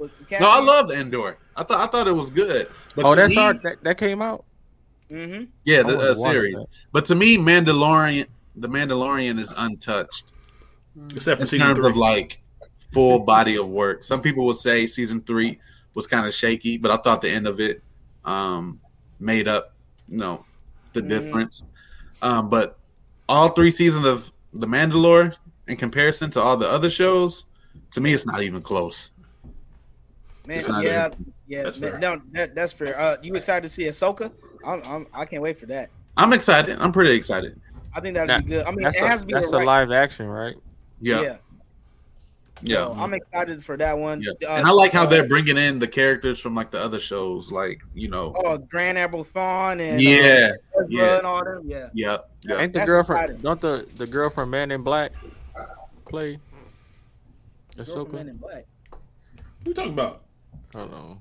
With No, I loved Andor. I thought I thought it was good. But Oh, that's me, hard. That, that came out. Mm-hmm. Yeah, the uh, series. that. But to me, Mandalorian, the Mandalorian is untouched Except for in season terms three. of like full body of work. Some people would say season three was kind of shaky, but I thought the end of it um, made up, you know, the Mhm. difference. Um, but all three seasons of The Mandalore, in comparison to all the other shows, to me, it's not even close. Man, yeah, yeah. That's man, fair. no, that, that's fair. Uh, you excited to see Ahsoka? I'm, I'm, I can't wait for that. I'm excited. I'm pretty excited. I think that'd That- be good. I mean, That's it a, has to be that's a right. live action, right? Yeah, yeah. yeah. So I'm excited for that one. Yeah. Uh, and I like how uh, they're bringing in the characters from like the other shows, like you know, Oh, Grand Admiral Thrawn and yeah, uh, yeah. and all them. Yeah. yeah, yeah. Ain't the That's girl from exciting. don't the the girl from Man in Black play? Girl from Men Ahsoka. in Black. What you talking about? Hold on.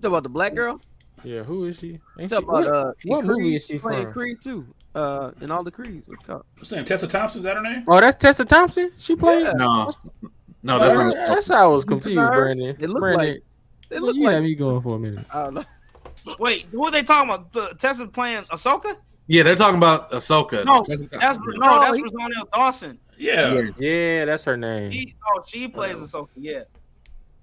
Talk about the black girl. Yeah, who is she? Ain't Talk she about what, uh, what in movie is she playing from? Creed too. Uh, in all the Creeds. What's it called? What's her name? Tessa Thompson? Is that her name? Oh, that's Tessa Thompson. She played. Yeah. No, no, that's not. that's, that's how I was confused, Brandon. It looked Brandon, like- They well, look you had like me going for a minute. I don't know. Wait, who are they talking about? The, Tessa playing Ahsoka? Yeah, they're talking about Ahsoka. No, That's- that's no, No, that's he- Rosario Dawson. Yeah. Yeah. Yeah, that's her name. She, oh, she plays Ahsoka. Yeah,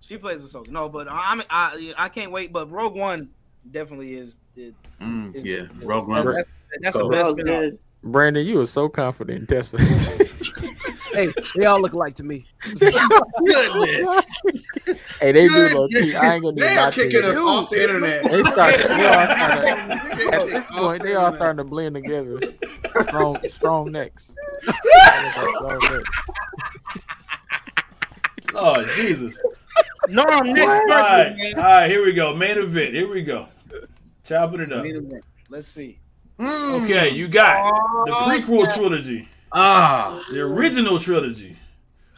she plays Ahsoka. No, but I'm, I, I can't wait. But Rogue One definitely is. is, Mm, is yeah, Rogue One. That's, that's the best. Brandon, you are so confident, in Tessa. Hey, they all look alike to me. Goodness. hey, they do low key. I ain't gonna do They are not to kicking you. us off the internet. They start. They all starting. At this point, they all internet. starting to blend together. Strong, strong necks. Strong necks. Oh Jesus! No, next All person. right, man. all right. Here we go. Main event. Here we go. Chopping it up. Wait a minute. Let's see. Mm. Okay, you got the Oh, prequel snap. trilogy, Ah, the original trilogy,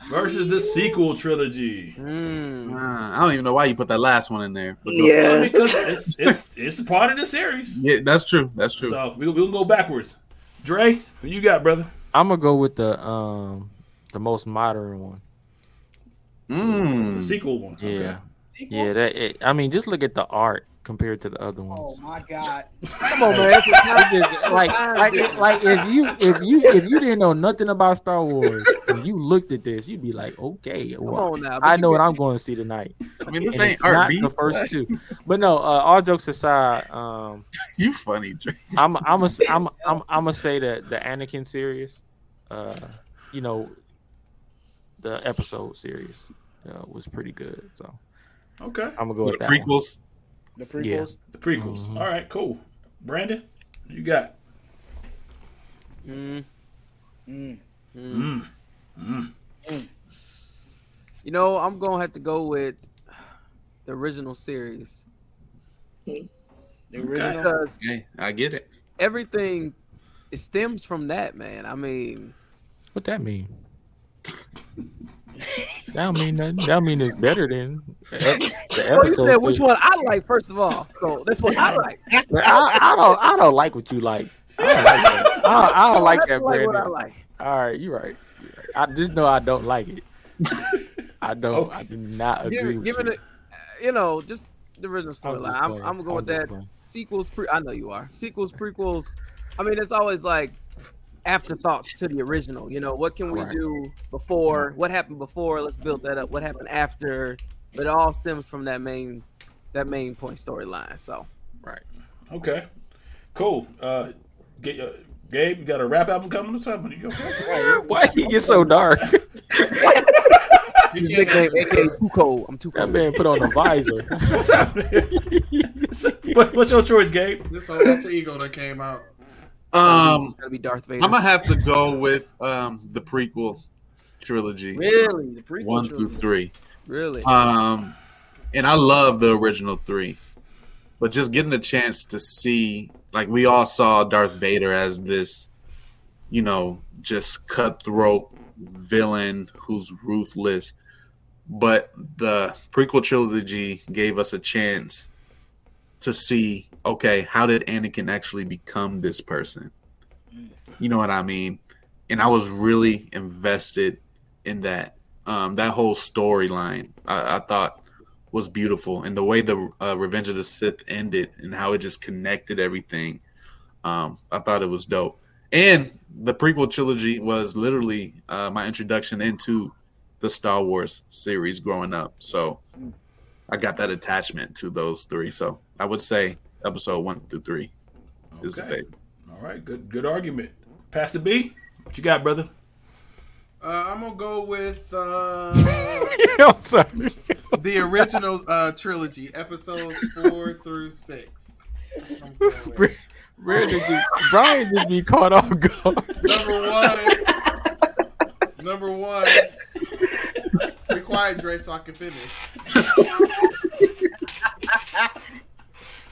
versus the sequel trilogy. Mm. ah, I don't even know why you put that last one in there. But go- Well, Yeah. because it's it's it's a part of the series. yeah, that's true. That's true. So we we'll go backwards. Dre, what you got, brother? I'm gonna go with the um the most modern one. The Mm. sequel one. Yeah, Okay. Sequel? yeah. That it, I mean, just look at the art compared to the other ones. Oh my god. Come on, man. That's what just like like like if you if you if you didn't know nothing about Star Wars and you looked at this, you'd be like, okay, well, now. I know what I'm going to see tonight. I mean, this And ain't it's art not beef. the first two, but no. Uh, all jokes aside, um, You funny, Dre. I'm I'm a, I'm I'm I'm gonna say that the Anakin series, uh, you know, the episode series uh, was pretty good. So Okay. I'm gonna go The with that. one. prequels. The prequels. The prequels. Mhm. All right, cool. Brandon, you got Mm, Mm. mm. mm. You know, I'm gonna have to go with the original series The original. because Hey, I get it. everything it stems from that, man. I mean, What that mean? That don't mean nothing. That mean it's better than uh, the, ep- well, you said which one I like first of all, so that's what I like. I, I don't. I don't like what you like. I don't like that. I I don't like that, like what I like. All right, you're right. You're right. I just know I don't like it. I don't. I do not agree Give, with giving you. it, you know, just the original I'm storyline. I'm. I'm gonna go I'm with that. playing. Sequels, pre. I know you are. Sequels, prequels. I mean, it's always like afterthoughts to the original. You know, what can we Right. do before? What happened before? Let's build that up. What happened after? But it all stems from that main, that main point storyline. So Right. Okay. Cool. Uh, get, uh, Gabe, you got a rap album coming or something? You go. Why you get so dark? His nickname, aka Too Cold. I'm too That man put on a visor. What's happening? what, what's your choice, Gabe? This whole alter ego that came out. Um, Gotta be Darth Vader. I'm gonna have to go with um the prequel trilogy, Really? The prequel. one through trilogy. three. really? Um, and I love the original three, but just getting the chance to see, like, we all saw Darth Vader as this, you know, just cutthroat villain who's ruthless. But the prequel trilogy gave us a chance to see, okay, how did Anakin actually become this person? You know what I mean? And I was really invested in that um, that whole storyline I, I thought was beautiful, and the way the uh, Revenge of the Sith ended and how it just connected everything, um, I thought it was dope. And the prequel trilogy was literally uh, my introduction into the Star Wars series growing up, so I got that attachment to those three. So I would say episode one through three is the Okay. favorite. All right. Good. Good argument. Pastor B, what you got, brother? Uh, I'm gonna go with uh, I'm sorry. the original uh, trilogy, episodes four through six. I'm going just, Brian just be caught off guard. Number one. Number one. Be quiet, Dre, so I can finish.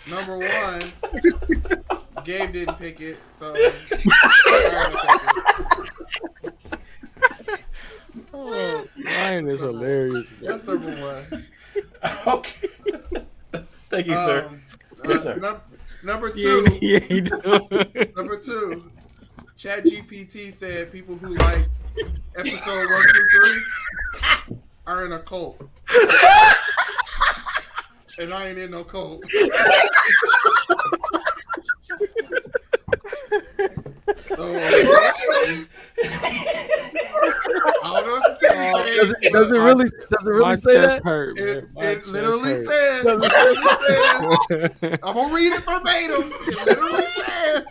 Number one. Gabe didn't pick it, so. I gotta Oh, Brian is hilarious. That's number one. Okay. Thank you, sir. Um, Yes, uh, sir. num- number two. yeah, he does. Number two. Chat GPT said people who like episode one through three are in a cult. And I ain't in no cult. so, uh, I don't know what to say. does it, does it really? Does it really My say that? hurt. It, it literally hurt. says, it literally says, I'm gonna read it verbatim. It literally says.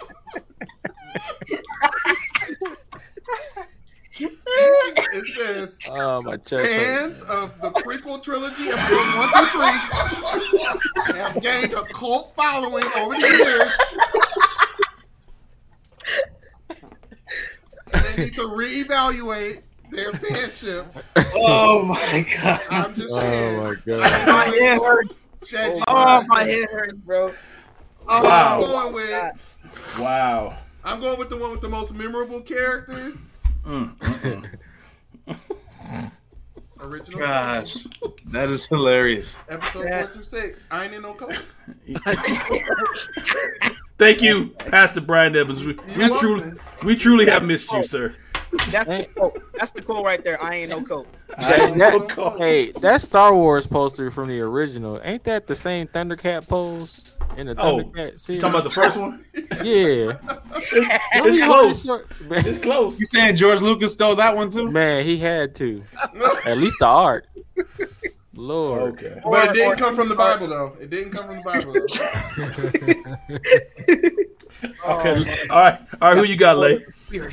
It says Oh, my chest hurt. fans of the prequel trilogy, episodes one through three, have gained a cult following over the years. And they need to reevaluate their fanship. Oh my god! I'm just Oh saying. my god. My head hurts. ChatGPT. Oh, my head hurts, bro. Oh, I'm Wow. going with Wow. I'm going with the one with the most memorable characters. Mm, mm, mm. Original Gosh, that is hilarious. episode one through six. I ain't in no cult. Thank you, Pastor Brian Evans. We, we truly, we truly have missed you, sir. That's the quote. That's the quote right there. I ain't no coat. I That- hey, that Star Wars poster from the original ain't that the same Thundercat pose in the Oh, Thundercat series? You talking about the first one? yeah, It's close. Man, It's close. You saying George Lucas stole that one too? man, he had to. At least the art. Lord. Okay. But it didn't or- come from the Bible though. It didn't come from the Bible though. Okay. Oh, All right. All right. Who you got, Lay?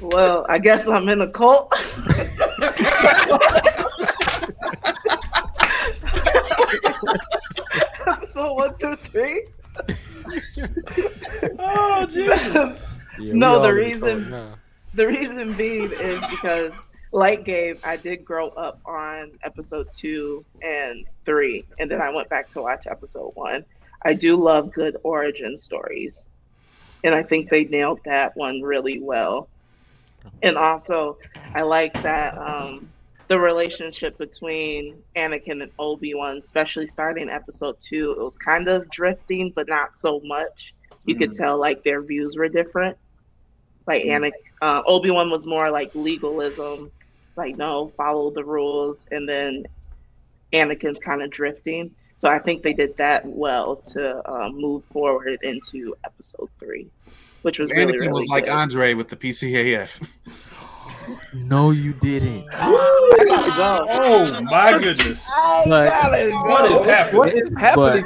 Well, I guess I'm in a cult. Episode one, two, three. Oh, Jesus. Yeah, No, the reason- The reason being is because, like Gabe, I did grow up on episode two and three, and then I went back to watch episode one. I do love good origin stories, and I think they nailed that one really well. And also, I like that um, the relationship between Anakin and Obi Wan, especially starting episode two, it was kind of drifting, but not so much. You could tell like their views were different. Like Anakin, uh, Obi Wan was more like legalism, like no, follow the rules, and then Anakin's kind of drifting. So I think they did that well to um, move forward into episode three, which was really Anakin really was like good. Andre with the PCAF. No, you didn't. Oh my goodness. But, What is happening? What is happening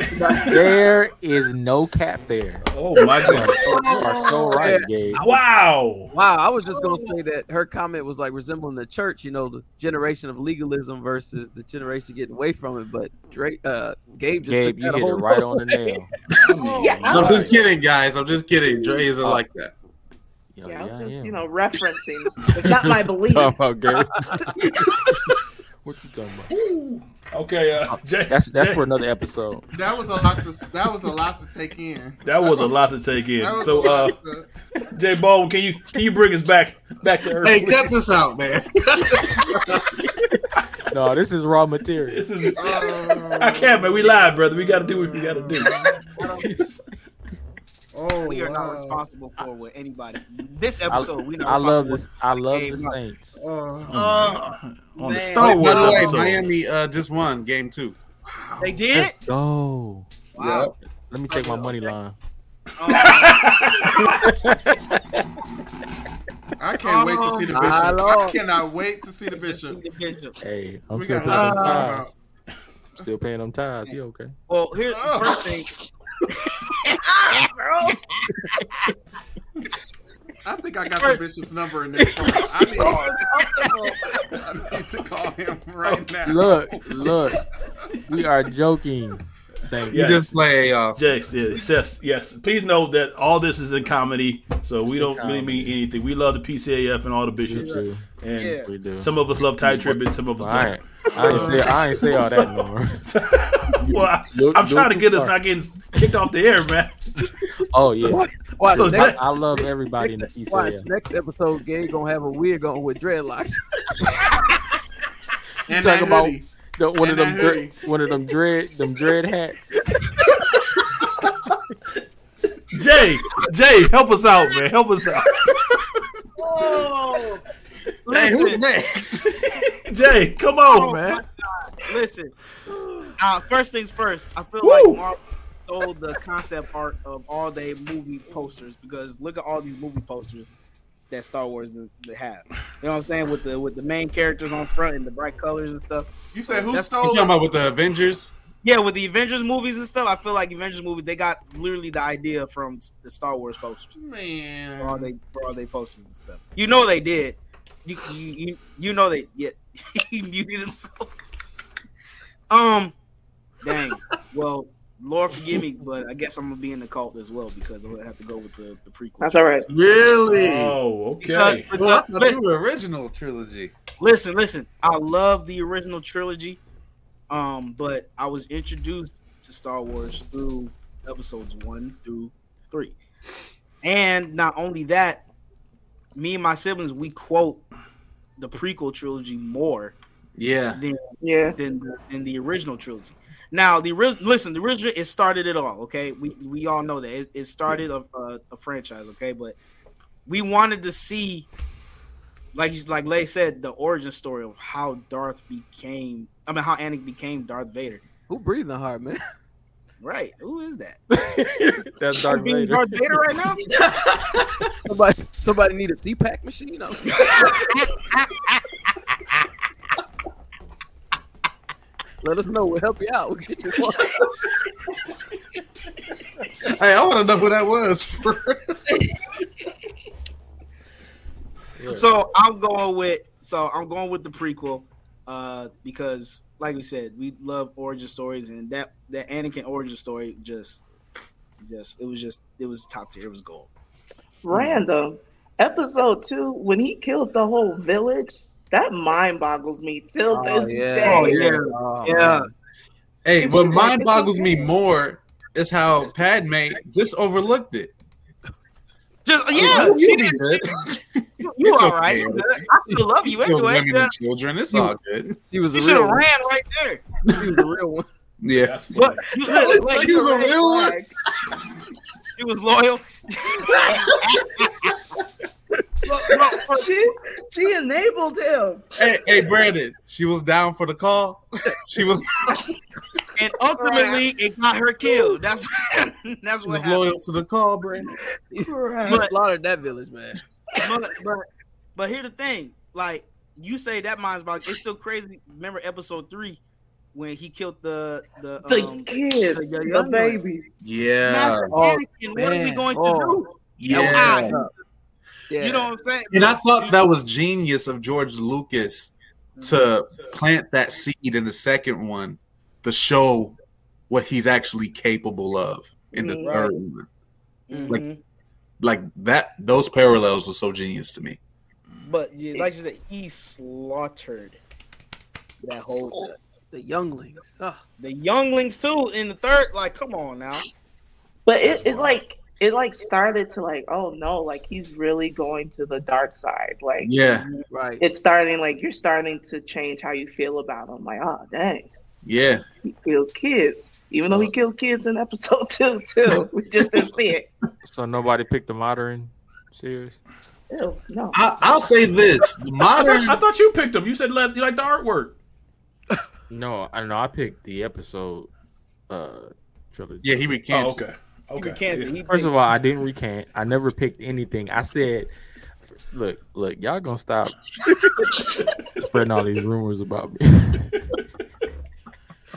there is no cap there. Oh my goodness! You are so right, Gabe. Wow. Wow, I was just gonna say that her comment was like resembling the church, you know, the generation of legalism versus the generation getting away from it. But Drake, uh, Gabe just Gabe, took you hit it right nother on the nail. I mean, Yeah, I'm I'm- just kidding, guys. I'm just kidding. Dre isn't like that. Yo, Yeah, yeah, just yeah. you know referencing. It's not my belief. Talking about Gabe. what you talking about? Okay. Uh, Jay, That's that's Jay, for another episode. That was a lot to that was a lot to take in. that was a lot to take in. So, uh, to- Jay Baldwin, can you can you bring us back back to earth? Hey, please? cut this out, man. No, this is raw material. This is. Oh, I can't, man. We live, brother. We got to do what we got to do. Oh, We are not responsible for what anybody. This I, episode, we not I love responsible this. I love the no. Saints. Oh, Uh, On the man. Star By Wars the way, episode. Miami uh, just won game two. They did. Let's go. Wow. Let me take my money line. Um, I can't wait to see the bishop. I Lord. cannot wait to see the let's see bishop. the bishop. Hey, I'm We still got paying nothing to talk about. Still paying them ties. You okay? Well, here's the Oh. first thing. I think I got the bishop's number in this phone. I need, I need to call him right now. Look, look. We are joking. Saints. You Yes. just play, uh, Yes, yes, yes, yes. Please know that all this is in comedy, so we don't really mean anything. We love the PCAF and all the We bishops, do. and Yeah. We do. some of us love tight trip, some of us I don't. ain't, I ain't say I ain't say all that no well, I, I'm trying to get us not getting kicked off the air, man. Oh yeah. Watch, So, next, Jay- I love everybody in the next, watch, PCA. next episode, Gabe gonna have a wig on with dreadlocks. And Talk about- The- one of them dread, one of them dread them dread hats. Jay, Jay, help us out, man. Help us out. Oh, hey, who's next? Jay, come on, man. listen. Uh, first things first. I feel Woo! like Marvel stole the concept art of all day movie posters because look at all these movie posters that Star Wars they have. You know what I'm saying with the with the main characters on front and the bright colors and stuff. You said who That's- You talking about with the Avengers? Yeah, with the Avengers movies and stuff, I feel like Avengers movies they got literally the idea from the Star Wars posters. Man, For all Man. they for all they posters and stuff. You know they did. You you you, you know they yeah he muted himself. Um dang. Well, Lord forgive me, but I guess I'm gonna be in the cult as well because I'm gonna have to go with the, the prequel. That's all right. Really? Oh, okay. but well, I the- listen, you original trilogy. listen, listen. I love the original trilogy. Um, but I was introduced to Star Wars through episodes one through three. And not only that, me and my siblings we quote the prequel trilogy more Yeah. than Yeah. than than the original trilogy. Now, the original listen, the original it started it all. Okay, we we all know that it, it started a, a, a franchise. Okay, but we wanted to see like like Lay said, the origin story of how Darth became. I mean, how Anakin became Darth Vader. Who breathing hard, man? Right? Who is that? That's Darth Being Vader. Darth Vader right now? Somebody, somebody need a CPAP machine. I'm- Let us know. We'll help you out. We'll get you one. Hey, I want to know who that was. So I'm going with so I'm going with the prequel, uh, because like we said, we love origin stories, and that that Anakin origin story just, just it was just it was top tier. It was gold. Random. Episode two, when he killed the whole village, that mind boggles me till Oh, this yeah. day. Oh, yeah. Oh, Yeah, hey, what mind boggles me more is how Padme just overlooked it. Just yeah. You She be didn't. You, you all okay. right? You. I still love you Kill anyway. women Yeah. and children. It's all good. She was You a should real have ran right there. She was a real one. Yeah. But look, look, She was a real one. She was loyal. Look, look, look, She, she enabled him. Hey, hey, Brandon. She was down for the call. she was, and ultimately, it got her killed. That's that's she what was happened. loyal to the call, Brandon. He But- slaughtered that village, man. but, but but here's the thing, like you say that mind's about it's still crazy. Remember episode three when he killed the the The um kid, the- the the, young ones. baby. Yeah. Master Oh, Anakin, what are we man. going to Oh. do? Yeah. Yeah. You know what I'm saying? And I thought that was genius of George Lucas to plant that seed in the second one to show what he's actually capable of in the Mhm. third one. Mhm. Like that, those parallels were so genius to me. but yeah, like you said, he slaughtered that whole The younglings. The younglings too in the third. Like, come on now. But it, it like it like started to like, oh no, like he's really going to the dark side. Like Yeah, Right. it's starting like you're starting to change how you feel about him. Like, oh dang, yeah. he killed kids. Even though he killed kids in episode two too. We just didn't see it. So nobody picked the modern series. Ew, no. I, I'll say this: the I modern. thought, I thought you picked them. You said you like the artwork. No, I don't know. I picked the episode uh trilogy. Yeah, he Oh, recanted. okay. He Okay. recanted. He First of all, I didn't recant. I never picked anything. I said, "Look, look, y'all gonna stop spreading all these rumors about me."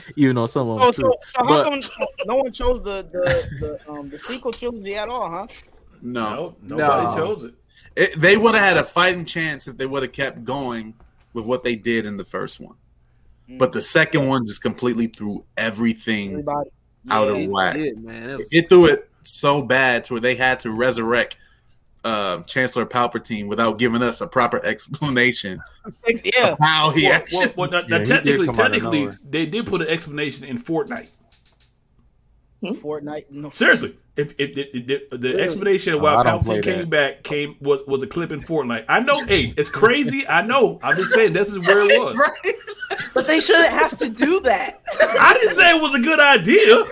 Even though some of them Oh, so, so how But- come so no one chose the the, the um the sequel trilogy at all, huh? No, No, nobody No. chose it. It- they would have had a fighting chance if they would have kept going with what they did in the first one. But the second one just completely threw everything Everybody. out Yeah. of It whack. did, man. It was, It threw it so bad to where they had to resurrect uh, Chancellor Palpatine without giving us a proper explanation Yeah. how he Well, actually. well, well, now, Yeah, now he technically, come out of technically, they did put an explanation in Fortnite. Fortnite. No. Seriously, if, if, if, if- the explanation of Oh, why I Palpatine came that. back came was was a clip in Fortnite. I know, hey, it's crazy. I know. I'm just saying this is where it was. Right? But they shouldn't have to do that. I didn't say it was a good idea.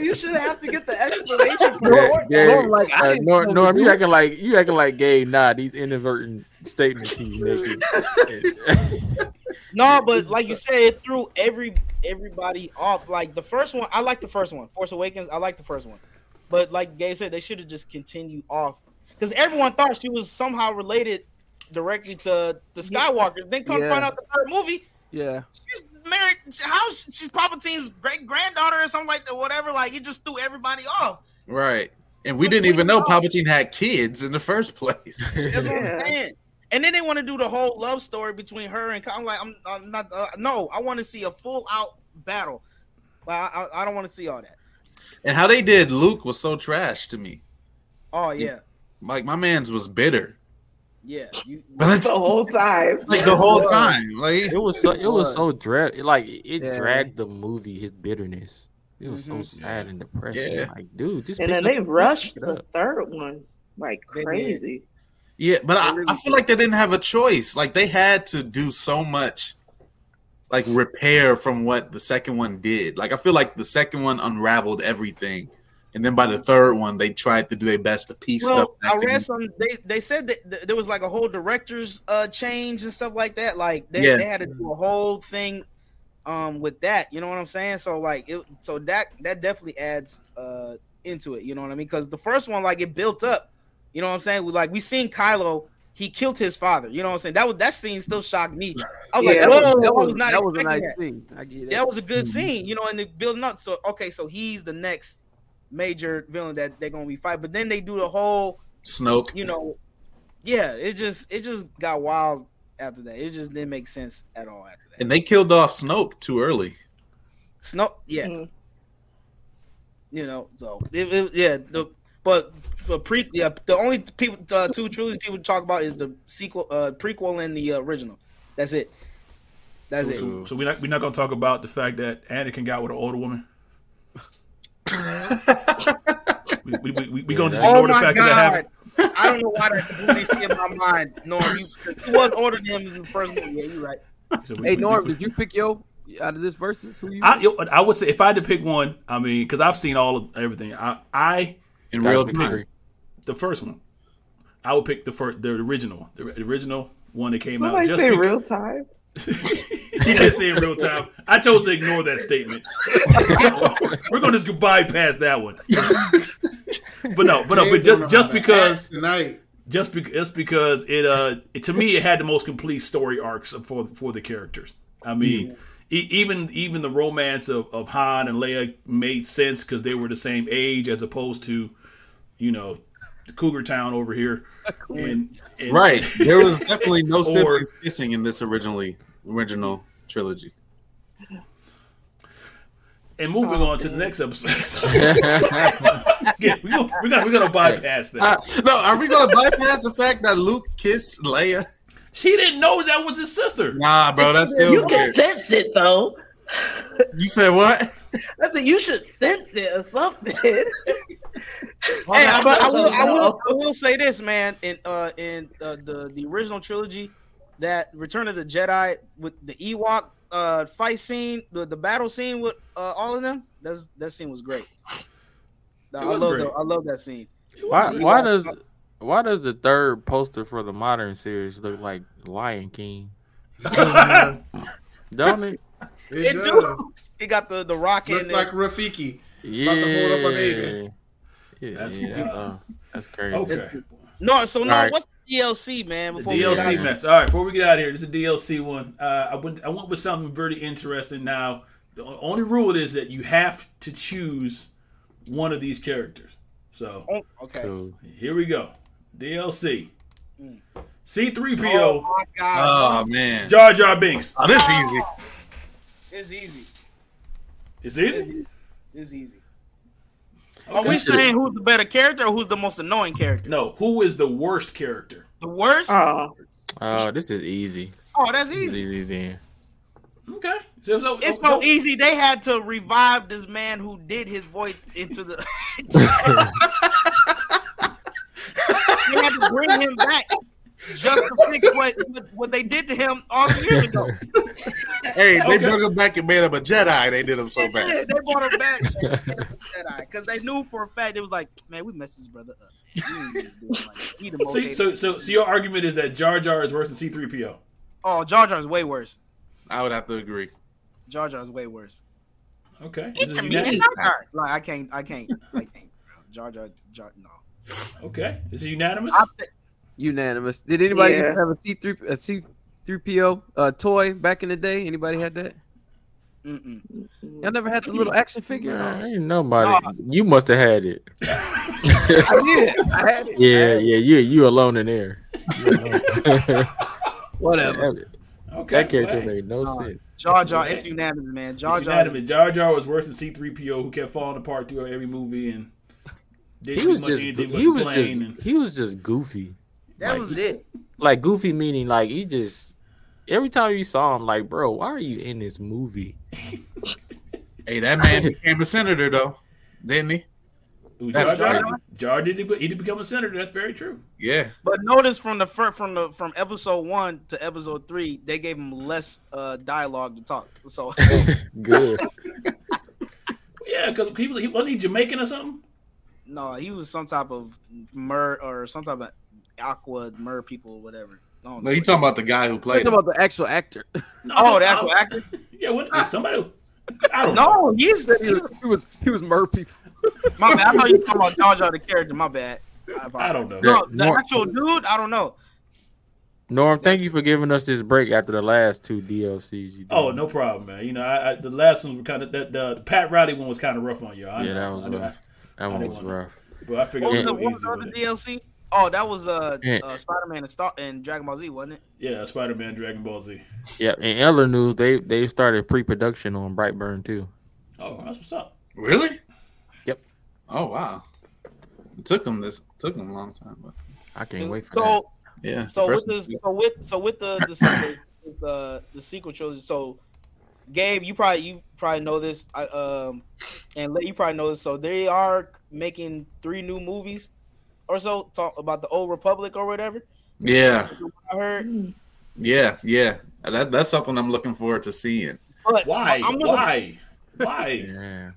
You shouldn't have to get the explanation for Yeah, yeah. Norm, like, Uh, didn't Norm, Norm, you do acting like you acting like Gabe. Nah, these inadvertent statements he's making. No, but like you said, it threw every everybody off. Like the first one, I like the first one. Force Awakens, I like the first one. But like Gabe said, they should have just continued off because everyone thought she was somehow related directly to the Skywalkers. Then come Yeah. find out the third movie, Yeah. she's married. How she's Palpatine's great granddaughter or something like that. Whatever. Like it just threw everybody off. Right. And we didn't even know Palpatine had kids in the first place. That's what I'm saying. And then they want to do the whole love story between her and I'm like, I'm, I'm not. Uh, no, I want to see a full out battle. Like, I, I, I don't want to see all that. And how they did Luke was so trash to me. Oh yeah, Like my man's was bitter. yeah. You, But that's The whole time. like the whole time. Like It was so it was so dra- like it Yeah. dragged the movie his bitterness. It was Mhm. so sad and depressing. Yeah. Like, dude, just And then it they up. Rushed the third one like crazy. Yeah, but I, I feel like they didn't have a choice. Like they had to do so much like repair from what the second one did. Like I feel like the second one unraveled everything and then by the third one, they tried to do their best to piece Well, stuff. I read some. They they said that th- there was like a whole director's uh change and stuff like that. Like they, Yeah. they had to do a whole thing um with that. You know what I'm saying? So like it so that that definitely adds uh into it. You know what I mean? Because the first one like it built up. You know what I'm saying? We, like we seen Kylo. He killed his father. You know what I'm saying? That was that scene still shocked me. I was Yeah, like, that whoa, was- I was not that was a nice that. scene. I get it. That was a good scene, you know, and they building up. So okay, so he's the next major villain that they're gonna be fight. But then they do the whole Snoke. you know, yeah, it just it just got wild after that. It just didn't make sense at all after that. And they killed off Snoke too early. Snow, yeah, Mhm. you know, so it, it- yeah, the but for pre, yeah, the only people uh, two trilogy people talk about is the sequel, uh, prequel, and the uh, original. That's it. That's So, it. so, so we're not we're not gonna talk about the fact that Anakin got with an older woman. we we, we, we, we gonna just Oh ignore the my fact that that happened. I don't know why that completely skipped my mind. Norm, you, he was older than him in the first movie. Yeah, you're right. So we- Hey we- Norm, we- did you pick yo out of this versus who you? I, I would say if I had to pick one, I mean, because I've seen all of everything. I, I In Gotta real pick time. Three. the first one, I would pick the first, the original, one. the original one that came out. Somebody Just say bec- real time. he did say in real time. I chose to ignore that statement. So, we're gonna just bypass that one. but no, but no, but just, how just because act tonight. just, be, just because it uh it, to me it had the most complete story arcs for for the characters. I mean, e- even even the romance of, of Han and Leia made sense because they were the same age as opposed to, you know, the Cougar Town over here. And, and Right. There was definitely no Or- siblings kissing in this originally original trilogy. And moving on to the next episode. yeah, we gonna, we're gonna we're gonna bypass that. Uh, no, are we gonna bypass the fact that Luke kissed Leia? She didn't know that was his sister. Nah, bro, that's still You can sense it though. You said what? I said you should sense it or something. Hey, but I will, I will, I will say this, man. In uh, in uh, the the original trilogy, that Return of the Jedi with the Ewok uh fight scene, the, the battle scene with uh, all of them, that's that scene was great. I was love great. the, I love that scene. why, why does why does the third poster for the modern series look like Lion King? Don't it? It, It does. do. He got the the rocket. Looks and like Rafiki. Yeah. to hold up a baby. Yeah, That's- yeah, uh, that's crazy. Okay. no. So no, All right. what's the DLC, man? Before we get out DLC of- match. All right, before we get out of here, this is a DLC one. Uh, I went I went with something very interesting. Now, the only rule is that you have to choose one of these characters. So Oh, okay. Cool. here we go. DLC. Mm. C3PO, Oh my god, Oh man. Jar Jar Binks. Oh, this easy. it's easy. It's easy. It's easy. Are we Okay. saying who's the better character or who's the most annoying character? No, who is the worst character? The worst? oh, Oh, this is easy. oh, that's This is easy. easy then. Okay. So, so- It's no- so easy. They had to revive this man who did his voice into the. they had to bring him back just to fix what, what, what they did to him all the years ago. Hey, they Okay. brought him back and made him a Jedi. They did him so bad. did. They brought him back Jedi because they knew for a fact it was like, man, we messed this brother up. Man. We didn't do it like that. He See, so, so, so your argument is that Jar Jar is worse than C3PO. oh, Jar Jar is way worse. I would have to agree. Jar Jar is way worse. Okay. It's is a unanimous. Like I can't, I can't, I can't. Jar Jar, Jar, no. Okay. Is it unanimous? I'll take- Unanimous. Did anybody Yeah. have a C three a C three PO uh, toy back in the day? Anybody had that? Mm-mm. Y'all never had the little action figure? Nah, ain't nobody. You must have had it. I did. I had it. Yeah, yeah. You you alone in there. Whatever. okay. that character made no No. sense. Jar Jar, it's unanimous, man. Jar Jar, unanimous. Jar Jar was worse than C3PO, who kept falling apart throughout every movie and didn't He was just he was complain. just he was just goofy. that was it. Like goofy meaning like he just every time you saw him like bro why are you in this movie? Hey, that man became a senator though, didn't he? Who, That's Jar Jar. Jar did he did become a senator. That's very true. Yeah. But notice from the fir- from the from episode one to episode three, they gave him less uh, dialogue to talk. So Good. Yeah, because he was he wasn't he Jamaican or something. no, he was some type of mer or some type of aqua mer people or whatever. I don't No, know. you talking about the guy who Think played him. about the actual actor. No, oh, the I- actual actor? Yeah, when, somebody. I don't know. No, he's he was he was he was mer people. my bad. I thought you were talking about Jar Jar the character. My bad. I don't know. No, the More- actual dude, I don't know. Norm, thank you for giving us this break after the last two DLCs. You did. Oh, no problem, man. You know, I, I, the last one was kind of that. The, the Pat Riley one was kind of rough on you. I Yeah, that know. was I know. rough. That one was wanna- rough. But I figured What was the, was what was the other. DLC? Oh, that was uh, uh Spider Man and Star and Dragon Ball Z, wasn't it? Yeah, Spider Man, Dragon Ball Z. Yeah, in other news, they they started pre-production on Brightburn too. Oh, that's what's up. Really? Yep. Oh wow. It took them this took them a long time, but I can't wait for that. So, yeah. so with first this, so with so with the the, the, the, the sequel trilogy. So, Gabe, you probably you probably know this, I, um, and let you probably know this. So they are making three new movies, or so talk about the Old Republic or whatever. yeah, I heard, yeah, yeah. That that's something I'm looking forward to seeing. but Why? I'm looking- Why? Why? Yeah.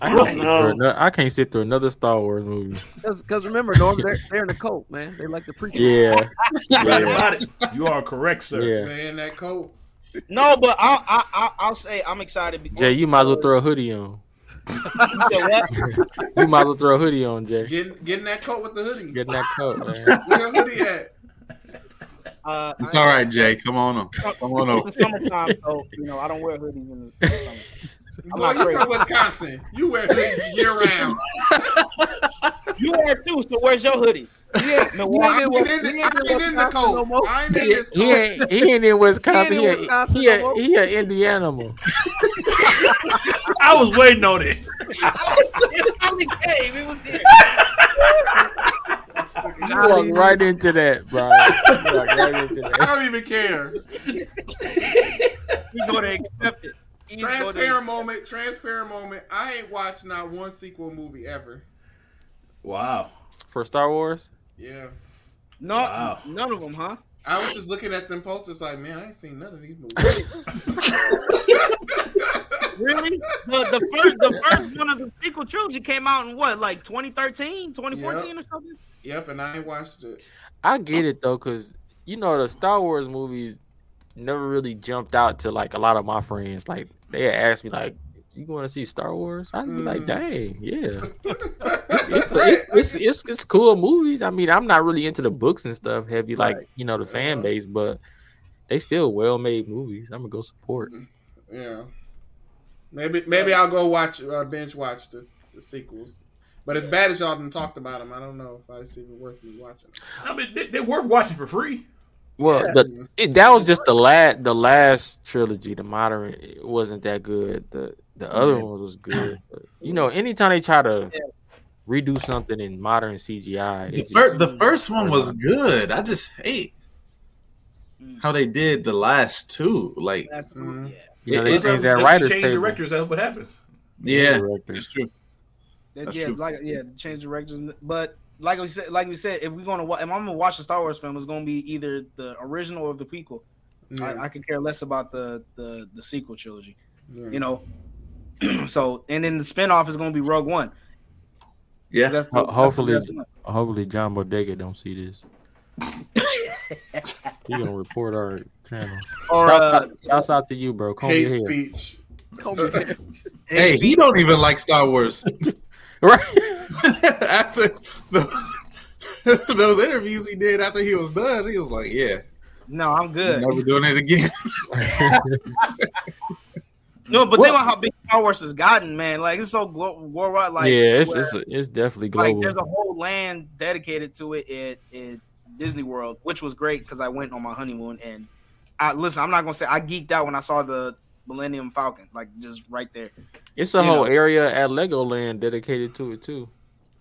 I I can't, don't sit know. through um, another, I can't sit through another Star Wars movie. Because remember, Norm, they're, they're in a cult, man. They like to preach. Yeah, yeah. You are correct, sir. yeah. They in that coat. No, but I, I, I, I'll say I'm excited. Because, Jay, you might as well throw a hoodie on. You said what? You might as well throw a hoodie on, Jay. Getting getting that coat with the hoodie. Get in that coat, man. Where the hoodie at? Uh, It's I- all right, Jay. Come on, on. come on over. It's the summertime, so you know I don't wear hoodies in the summer. I'm Boy, not you crazy. from Wisconsin. You wear hoodies year round. You wear too, so where's your hoodie? Yeah, I Milwaukee. ain't in the, I ain't in the coat. I ain't in He, this he ain't he ain't in Wisconsin. He He, ain't in Wisconsin he, no a, more. he a Indiana. I was waiting on it. It only came. It was here. You walk right into that, bro. Right into I don't even care. You go to accept it. You go to- Transparent moment. Transparent moment. I ain't watched not one sequel movie ever. Wow. For Star Wars, Yeah. No, Wow. none of them, huh? I was just looking at them posters like, man, I ain't seen none of these movies. Really? The, the first, the first one of the sequel trilogy came out in what, like 2013, 2014 or something? yep, and I ain't watched it. I get it though, cause you know the Star Wars movies never really jumped out to like a lot of my friends. Like they asked me like, "You going to see Star Wars?" I'd be like, Mm. "Dang, yeah." it's, it's, it's, it's, it's cool movies. I mean, I'm not really into the books and stuff heavy like you know the fan base, but they still well made movies. I'm gonna go support. Yeah. Maybe maybe I'll go watch uh, binge watch the, the sequels. But as bad as y'all done talked about them, I don't know if it's even worth me watching. I mean, they, they're worth watching for free. Well, the, mm-hmm. it, that was just the last the last trilogy. The modern it wasn't that good. The the other mm-hmm. one was good. But, you know, anytime they try to redo something in modern CGI, The, fir- the first one was good. I just hate mm. how they did the last two. Like, That's cool. Mhm. Yeah. you know, they changed how- that writers change table. directors. That's what happens. yeah, Directors. it's true. That- That's yeah, true. like yeah, change directors. But like we said, like we said, if we're gonna, wa- if I'm gonna watch a Star Wars film, it's gonna be either the original or the prequel. Yeah. I, I could care less about the the the sequel trilogy. Yeah. You know. so and then the spinoff is gonna be Rogue One. Yeah, That's Ho- the, hopefully- that's the one. Hopefully, John Boyega don't see this. He gonna report our channel. or Shouts, uh, out, shouts out to you, bro. Comb your Hate hair. speech. hey, he don't even like Star Wars. Right. after those, those interviews he did after he was done, he was like, "Yeah, no, I'm good. never doing it again." No, but think about how big Star Wars has gotten, man. Like it's so glo- worldwide. Like yeah, to it's where, it's, it's definitely like there's a whole land dedicated to it at, at Disney World, which was great because I went on my honeymoon and I listen. I'm not gonna say I geeked out when I saw the Millennium Falcon, like just right there. It's a you whole know. area at Legoland dedicated to it too.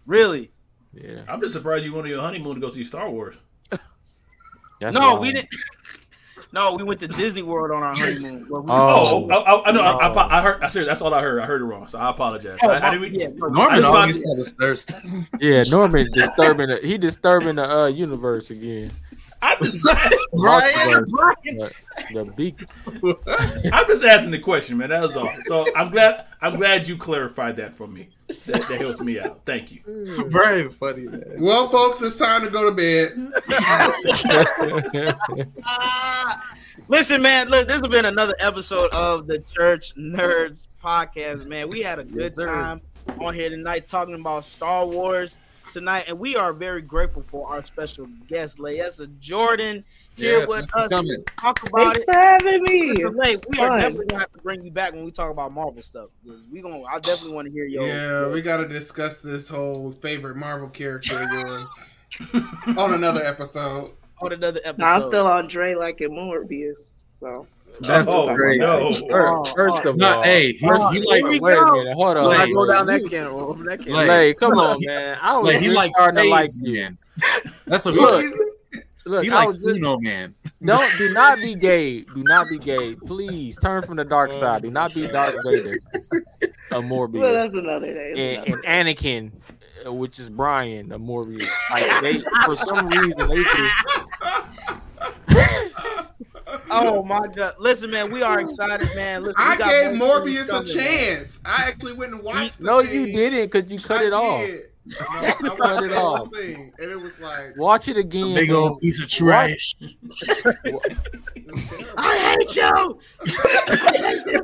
Really? Yeah. I'm just surprised you went on your honeymoon to go see Star Wars. That's no, why- we didn't. No, we went to Disney World on our honeymoon. Well, we- Oh, Oh. I, I, I know. I, Oh. I, I heard. I said that's all I heard. I heard it wrong, so I apologize. Oh, I, I didn't, yeah, no, I Norman always found- had thirst. Yeah, Norman disturbing the, he disturbing the uh, universe again. I just, Brian, The, the beak. I'm just asking the question, man. That was all. So I'm glad. I'm glad you clarified that for me. That, that helps me out. Thank you. Mm. Very funny man. Well, folks, it's time to go to bed. Listen, man, look, this has been another episode of the Church Nerds podcast, man. We had a good Yes, time on here tonight talking about Star Wars tonight, and we are very grateful for our special guest, Layessa Jordan, here Yeah, with us coming. to talk about Thanks it. for having me. Lay, we are definitely gonna have to bring you back when we talk about Marvel stuff. We gonna, I definitely want to hear your. Yeah, we got to discuss this whole favorite Marvel character of yours on another episode. on another episode. No, I'm still on Dre like in Morbius. So That's oh crazy. no! First, first of No, all, hey, he, Oh, he like we Wait a minute, hold on. Lay. I go down that can. Well, that can. Lay. Lay, come Look, on, man. I was like he really like starting to like you. man. That's what Look, he like. Look, He likes was just, Uno, man. don't do not be gay. Do not be gay. Please turn from the dark side. Do not be Darth Vader. A Morbius. well, that's another day. And, and Anakin, uh, which is Brian, a Morbius. Like they, for some reason, they just Oh my god! Listen, man, we are excited, man. Listen, I gave more Morbius a coming, man. chance. I actually went and watched the no, thing. you didn't because you cut I it off. did. No, I cut it off. thing, and it was like, Watch it again. Big man. old piece of trash. I hate you. I hate this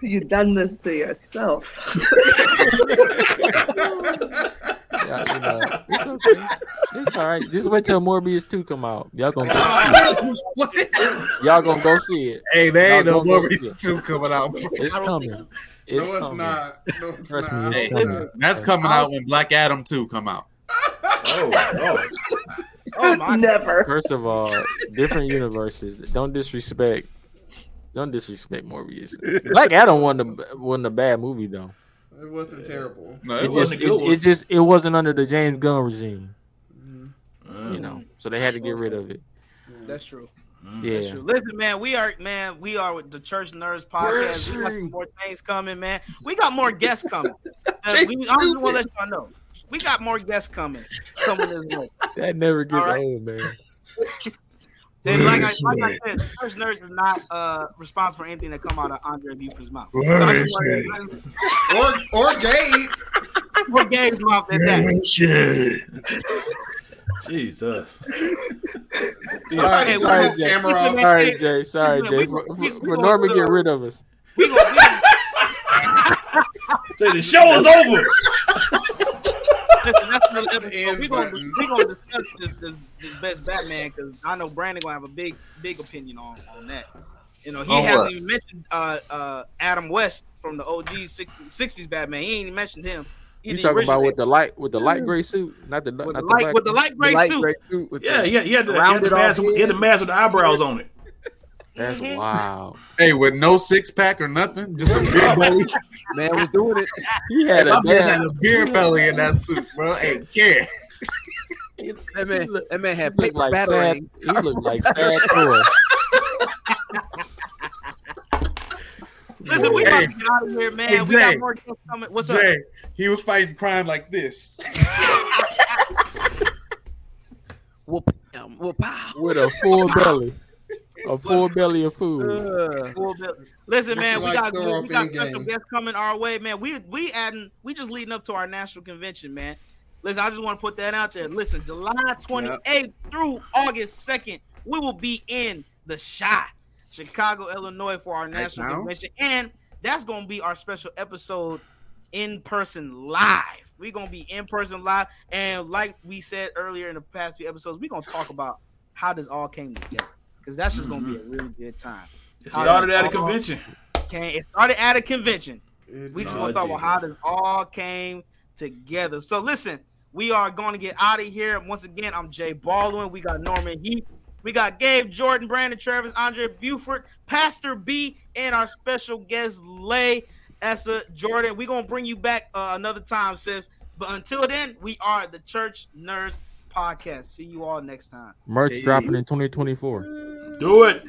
movie. You done this to yourself. Yeah, you know, it's okay. It's all right. Just wait till Morbius two come out. Y'all gonna go, What? y'all gonna go see it. Hey, there ain't no Y'all gonna go Morbius 2 coming out. bro. It's coming. It's no, it's coming. not. No, it's Trust me, not. it's Hey, coming. That's coming out when Black Adam 2 come out. Oh, oh. Oh my god! Never. First of all, different universes. Don't disrespect. Don't disrespect Morbius. Black Adam wasn't a, wasn't a bad movie though. It wasn't terrible. No, It it just wasn't it, a good one. it just it wasn't under the James Gunn regime, Uh, you know. So they had to get rid of it. That's true. Yeah. That's true. Listen, man, we are man, we are with the Church Nerds podcast. We got more things coming, man. We got more guests coming. Uh, we, I'm just want to let y'all know. We got more guests coming coming this way. That never gets All right. old, man. And like I, like I said, first Nerds is not uh, responsible for anything that come out of Andre Buford's mouth. So I Or or Gabe. to put Gabe's mouth at that. Jesus. I thought Hey, sorry, Jay. camera off. Sorry, Jay. Sorry, Jay. For, we- for, for gonna Norman get rid of us. We Say the show is over. Listen, that's another episode. End We gonna button. we gonna discuss this, this, this best Batman because I know Brandon gonna have a big big opinion on on that. You know, he On hasn't what? even mentioned uh, uh, Adam West from the OG 60, 60s Batman. He ain't even mentioned him. You talking about with the light with the light gray suit, not the with not the the light black with the light gray light suit. gray suit with Yeah, the- yeah, he had the, he had the mask. He had the mask with the eyebrows on it. That's Mhm. wow. Hey, with no six pack or nothing, just a big belly. man was doing it. He had a man had a beer belly in that suit, bro. Hey, care. That man, that man had He looked paper like sad. batarang. He looked like sad toy. Listen, we Hey. about to get out of here, man. Hey, we Jay. got more guests coming. What's up? Jay, he was fighting crime like this. Whoop, um, whoop, pow. with a full belly, a full belly of food. Uh, Full bill. Listen, man, we got throw we got special game. guests coming our way, man. We we adding we just leading up to our national convention, man. Listen, I just want to put that out there. Listen, July 28th through August 2nd, we will be in the shot, Chicago, Illinois, for our national now? convention, and that's gonna be our special episode in person live. We're gonna be in person live, and like we said earlier in the past few episodes, we're gonna talk about how this all came together because that's just gonna be a really good time. It started at a convention. Okay, it started at a convention. It- We just Oh, want to talk about how this all came together. So listen, we are going to get out of here. Once again, I'm Jay Baldwin. We got Norman Heath. We got Gabe Jordan, Brandon Travis, Andre Buford, Pastor B, and our special guest Lay Essa Jordan. We're gonna bring you back uh, another time, sis. But until then, we are the Church Nerds Podcast. See you all next time. Merch Hey. dropping in 2024. Do it.